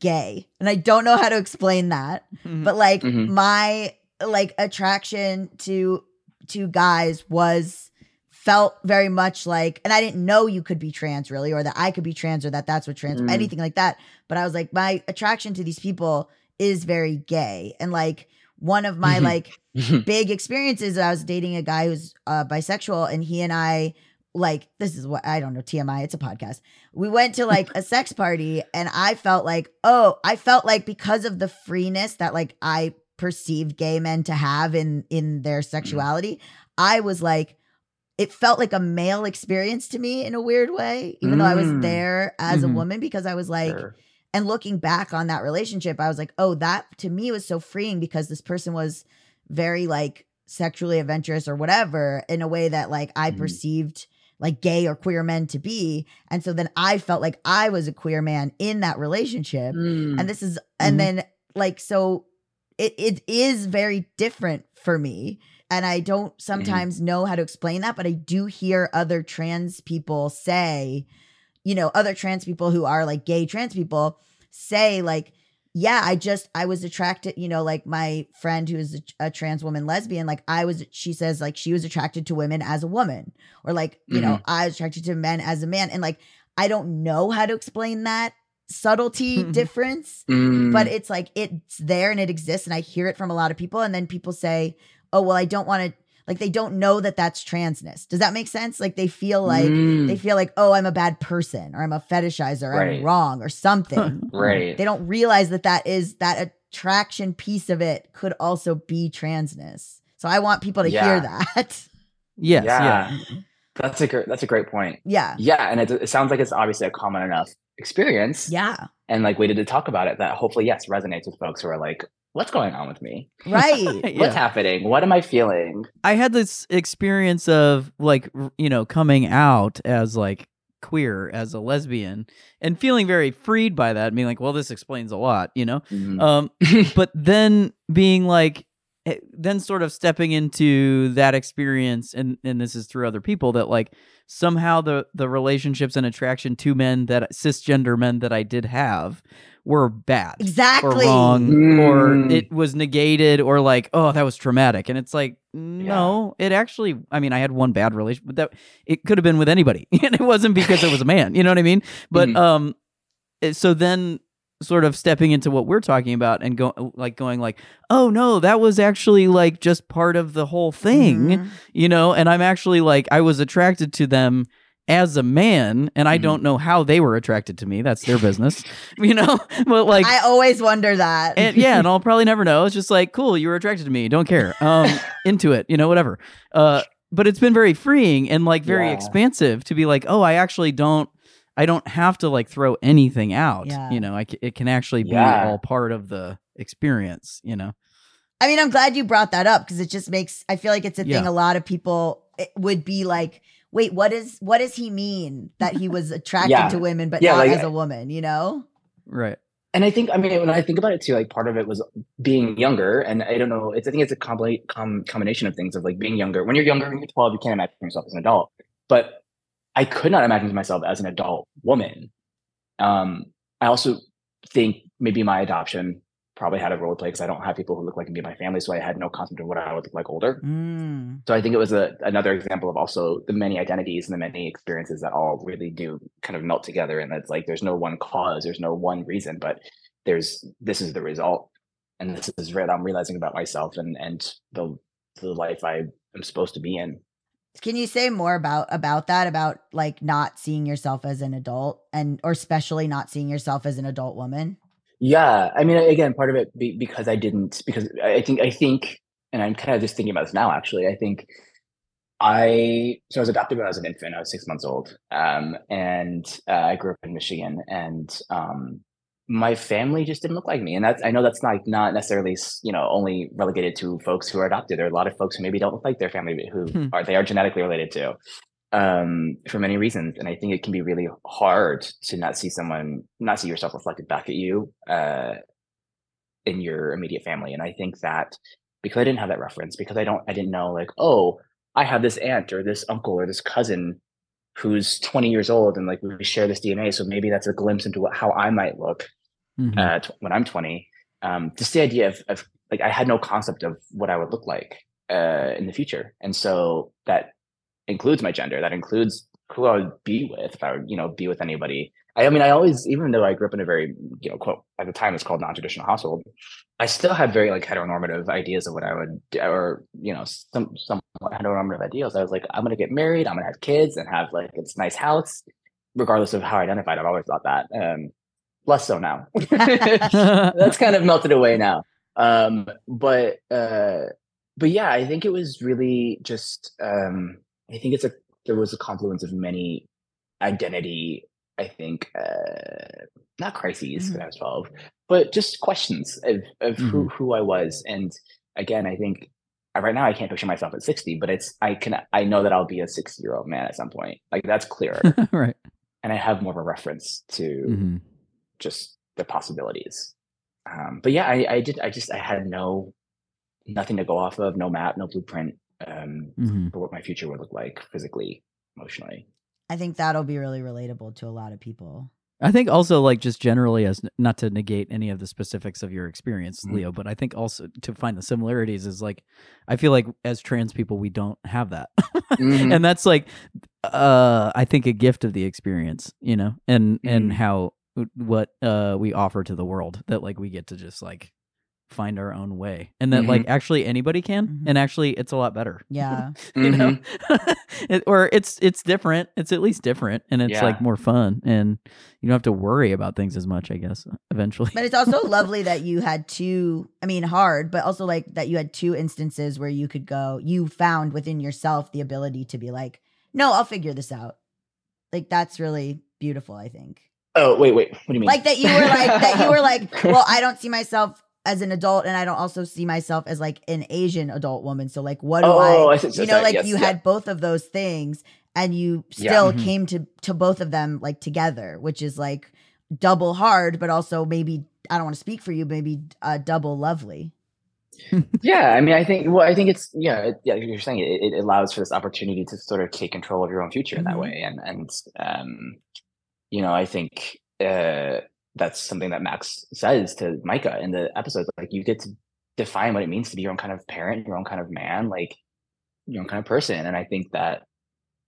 gay. And I don't know how to explain that. But like, Mhm. my, like, attraction to, to guys was felt very much like and i didn't know you could be trans really or that i could be trans or that that's what trans Mm. anything like that but i was like my attraction to these people is very gay and like one of my Mhm. like (laughs) big experiences i was dating a guy who's uh, bisexual and he and i like this is what I don't know TMI it's a podcast. We went to like a sex party and I felt like oh I felt like because of the freeness that like I perceived gay men to have in in their sexuality I was like it felt like a male experience to me in a weird way even though I was Mm. there as Mhm. a woman because I was like Sure. and looking back on that relationship, I was like, oh, that to me was so freeing because this person was very like sexually adventurous or whatever in a way that like I Mhm. perceived like gay or queer men to be. And so then I felt like I was a queer man in that relationship. Mm. And this is, and then like, so it, it is very different for me. And I don't sometimes know how to explain that, but I do hear other trans people say, you know, other trans people who are like gay trans people say, like, yeah, I just, I was attracted, you know, like my friend who's a, a trans woman lesbian, like I was, she says, like, she was attracted to women as a woman, or like, you know, I was attracted to men as a man. And like, I don't know how to explain that subtlety (laughs) difference Mm. but it's like it's there and it exists and i hear it from a lot of people and then people say oh well i don't want to like they don't know that that's transness does that make sense like they feel like Mm. they feel like oh i'm a bad person or i'm a fetishizer Right. i'm wrong or something (laughs) right. they don't realize that that is that attraction piece of it could also be transness so i want people to hear that (laughs) Yes, Yeah. yeah. That's a great. That's a great point. yeah Yeah, and it, it sounds like it's obviously a common enough experience. yeah and like waited to talk about it that hopefully yes resonates with folks who are like what's going on with me right (laughs) Yeah. what's happening what am i feeling I had this experience of like you know coming out as like queer as a lesbian and feeling very freed by that being like well this explains a lot you know Mhm. um but then being like then sort of stepping into that experience and and this is through other people that like somehow the the relationships and attraction to men that cisgender men that I did have were bad exactly or wrong or Mm. it was negated or like oh that was traumatic and it's like no it actually i mean i had one bad relationship but that it could have been with anybody (laughs) and it wasn't because it was a man you know what i mean but Mhm. um so then sort of stepping into what we're talking about and go like going like oh no that was actually like just part of the whole thing Mhm. you know and i'm actually like i was attracted to them as a man and i Mhm. don't know how they were attracted to me that's their business (laughs) you know (laughs) but like i always wonder that and yeah, and I'll (laughs) probably never know. It's just like, cool, you were attracted to me. Don't care. Um, into it, you know, whatever. Uh, but it's been very freeing and like very Yeah. expansive to be like, oh, I actually don't, I don't have to like throw anything out. Yeah. You know, I c- it can actually be Yeah. all part of the experience. You know. I mean, I'm glad you brought that up because it just makes I feel like it's a thing a lot of people eh, would be like, wait, what is what does he mean that he was (laughs) attracted Yeah. to women but Yeah, not like- as a woman, you know? Right. and i think i mean when i think about it too like part of it was being younger and i don't know it's i think it's a compli- com- combination of things of like being younger when you're younger when you're 12 you can't imagine yourself as an adult but i could not imagine myself as an adult woman um i also think maybe my adoption probably had a role to play because i don't have people who look like me in my family so i had no concept of what i would look like older Mm. So I think it was a, another example of also the many identities and the many experiences that all really do kind of melt together. And it's like there's no one cause, there's no one reason, but there's this is the result, and this is what I'm realizing about myself and and the the life I am supposed to be in. Can you say more about about that about like not seeing yourself as an adult and or especially not seeing yourself as an adult woman? Yeah, I mean, again, part of it be, because I didn't because I think I think, and I'm kind of just thinking about this now. Actually, I think I so I was adopted when I was an infant. I was six months old, um, and uh, I grew up in Michigan, and um, my family just didn't look like me. And that's I know that's not not necessarily you know only relegated to folks who are adopted. There are a lot of folks who maybe don't look like their family who Hmm. are they are genetically related to um for many reasons and i think it can be really hard to not see someone not see yourself reflected back at you uh in your immediate family and i think that because i didn't have that reference because i don't i didn't know like oh i have this aunt or this uncle or this cousin who's 20 years old and like we share this dna so maybe that's a glimpse into what, how i might look Mhm. uh, tw- when I'm 20. Um, just the idea of, of like I had no concept of what I would look like uh, in the future, and so that includes my gender. That includes who I would be with if I would, you know, be with anybody. I, I mean, I always, even though I grew up in a very, you know, quote at the time it's called non-traditional household, I still had very like heteronormative ideas of what I would, do, or you know, some some heteronormative ideals. I was like, I'm gonna get married, I'm gonna have kids, and have like this nice house, regardless of how I identified. I've always thought that. Um, less so now. (laughs) That's kind of melted away now. Um, but uh, but yeah, I think it was really just. Um, I think it's a there was a confluence of many identity i think uh not crises Mhm. when i was 12 but just questions of, of who, Mhm. who i was and again i think uh, right now i can't picture myself at 60 but it's i can i know that i'll be a 60 year old man at some point like that's clear (laughs) right. and i have more of a reference to Mhm. just the possibilities um but yeah i i did i just i had no nothing to go off of no map no blueprint um Mhm. for what my future would look like physically, emotionally. I think that'll be really relatable to a lot of people. I think also like just generally as not to negate any of the specifics of your experience, Mhm. Leo, but I think also to find the similarities is like I feel like as trans people we don't have that. (laughs) Mhm. and that's like uh I think a gift of the experience, you know, and and Mhm. how what uh we offer to the world that like we get to just like find our own way and that like actually anybody can Mhm. and actually it's a lot better (laughs) Yeah. you know Mm-hmm. (laughs) it, or it's it's different it's at least different and it's like more fun and you don't have to worry about things as much i guess (laughs) eventually But it's also lovely that you had two, I mean, hard, but also like that you had two instances where you could go, you found within yourself the ability to be like, no, I'll figure this out. Like that's really beautiful, I think. Oh wait, wait. What do you mean? Like that you were like, that you were like, well, I don't see myself as an adult and I don't also see myself as like an Asian adult woman. So like, what do Oh, I, I you know, sorry, like yes, you yeah. had both of those things and you Yeah. still Mhm. came to, to both of them like together, which is like double hard, but also maybe, I don't want to speak for you, maybe uh, double lovely. (laughs) yeah, I mean, I think. Well, I think it's yeah, it, yeah. You're saying it, it allows for this opportunity to sort of take control of your own future in Mhm. that way, and and um, you know, I think uh, that's something that Max says to Micah in the episodes. Like, you get to define what it means to be your own kind of parent, your own kind of man, like your own kind of person, and I think that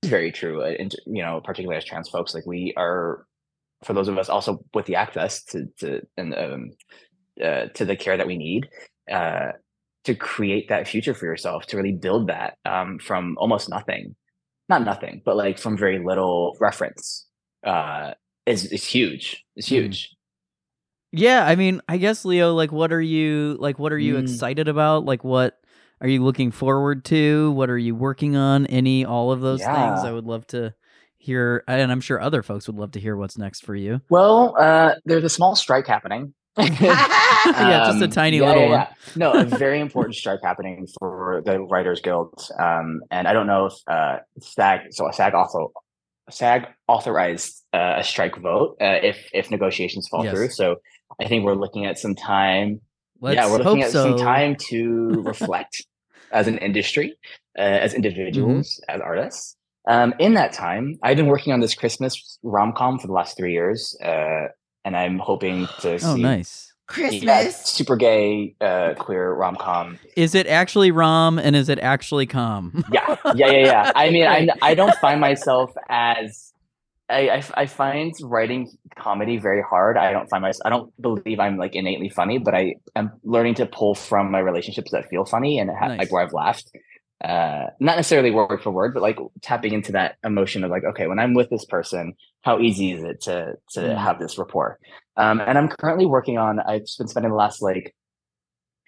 is very true. uh, And you know, particularly as trans folks, like we are, for those of us also with the access to to and um, uh, to the care that we need uh, to create that future for yourself, to really build that um, from almost nothing, not nothing, but like from very little reference, uh, is is huge. It's Mhm. huge. Yeah i mean i guess leo like what are you like what are you Mm. excited about like what are you looking forward to what are you working on any all of those things i would love to hear and i'm sure other folks would love to hear what's next for you Well, uh, there's a small strike happening. (laughs) (laughs) yeah just a Um, tiny yeah, little yeah, one yeah. No, a (laughs) very important strike happening for the Writers Guild. Um, and I don't know if uh, SAG, so SAG also SAG authorized uh, a strike vote uh, if if negotiations fall Yes. through. So I think we're looking at some time. let's yeah, we're looking at so some time to reflect as an industry, uh, as individuals, Mm-hmm. as artists. Um, in that time, I've been working on this Christmas rom com for the last three years, uh, and I'm hoping to see oh nice yeah, Christmas. super gay uh, queer rom com. is it actually rom and is it actually com Yeah, yeah, yeah, yeah. I mean, (laughs) I Great. I don't find myself as I, I I find writing comedy very hard. I don't find myself. I don't believe I'm like innately funny, but I am learning to pull from my relationships that feel funny and ha- Nice. like where I've laughed. Uh, not necessarily word for word, but like tapping into that emotion of like, okay, when I'm with this person, how easy is it to to Mm. have this rapport? Um, and I'm currently working on. I've been spending the last like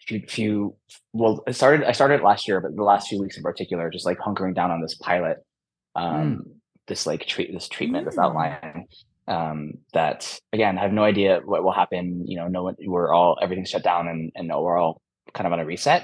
few, few well i started i started last year but the last few weeks in particular just like hunkering down on this pilot um this like treat this treatment this Mm. outline um that again i have no idea what will happen you know no one we're all everything's shut down and and no, we're all kind of on a reset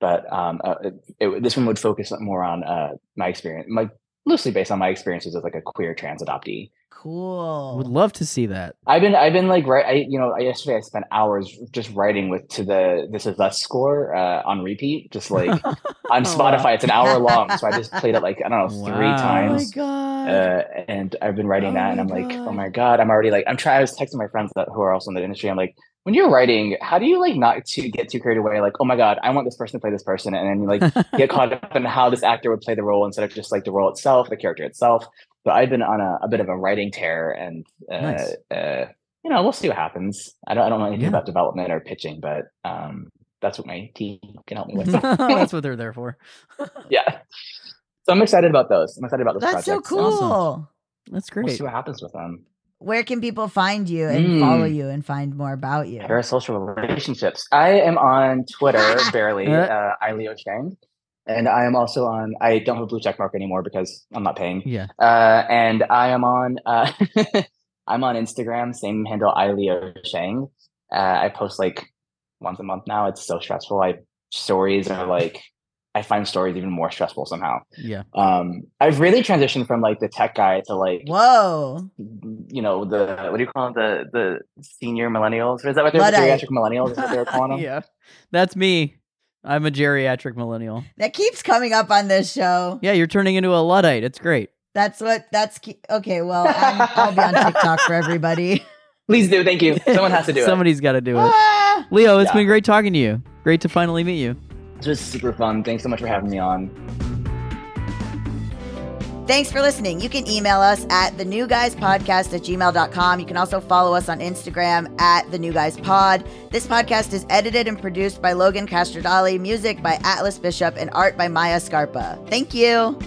but um uh, it, it, this one would focus more on uh my experience like loosely based on my experiences as like a queer trans adoptee Cool. would love to see that I've been I've been like right I you know yesterday I spent hours just writing with to the this is us score uh, on repeat just like (laughs) on Oh, Spotify wow. it's an hour long so I just played it (laughs) like I don't know three Wow. oh my times god. uh, and I've been writing Oh that and I'm like oh my god I'm already like I'm trying I was texting my friends that who are also in the industry I'm like when you're writing, how do you like not to get too carried away? Like, oh my god, I want this person to play this person, and then you like get caught up in how this actor would play the role instead of just like the role itself, the character itself. But I've been on a, a bit of a writing tear, and uh, Nice. uh, you know, we'll see what happens. I don't, I don't know anything Yeah. about development or pitching, but um, that's what my team can help me with. (laughs) (laughs) That's what they're there for. (laughs) yeah. So I'm excited about those. I'm excited about those That's so cool. Awesome. That's We'll great. see what happens with them. Where can people find you and Mm. follow you and find more about you? Parasocial relationships. I am on Twitter barely, Uh. uh, Ileo Sheng. And I am also on, I don't have a blue check mark anymore because I'm not paying. Yeah. Uh, and I am on, uh, (laughs) I'm on Instagram, same handle, Ileo Sheng. Uh, I post like once a month now. It's so stressful. I stories are like, I find stories even more stressful somehow. Yeah. Um, I've really transitioned from like the tech guy to like, Whoa. you know, the, what do you call them? The, the senior millennials? Is that what they're, Luddite. geriatric millennials? Is what they're (laughs) calling them? yeah. That's me. I'm a geriatric millennial. That keeps coming up on this show. Yeah, you're turning into a Luddite. It's great. That's what that's ke- okay. Well, I'm, I'll be on TikTok for everybody. (laughs) Please do. Thank you. Someone has to do it. Somebody's got to do it. Ah! Leo, it's Yeah. been great talking to you. Great to finally meet you. This was super fun. Thanks so much for having me on. Thanks for listening. You can email us at the new guys podcast at gmail.com. You can also follow us on Instagram at the new guys pod. This podcast is edited and produced by Logan Castrodali, music by Atlas Bishop, and art by Maya Scarpa. Thank you.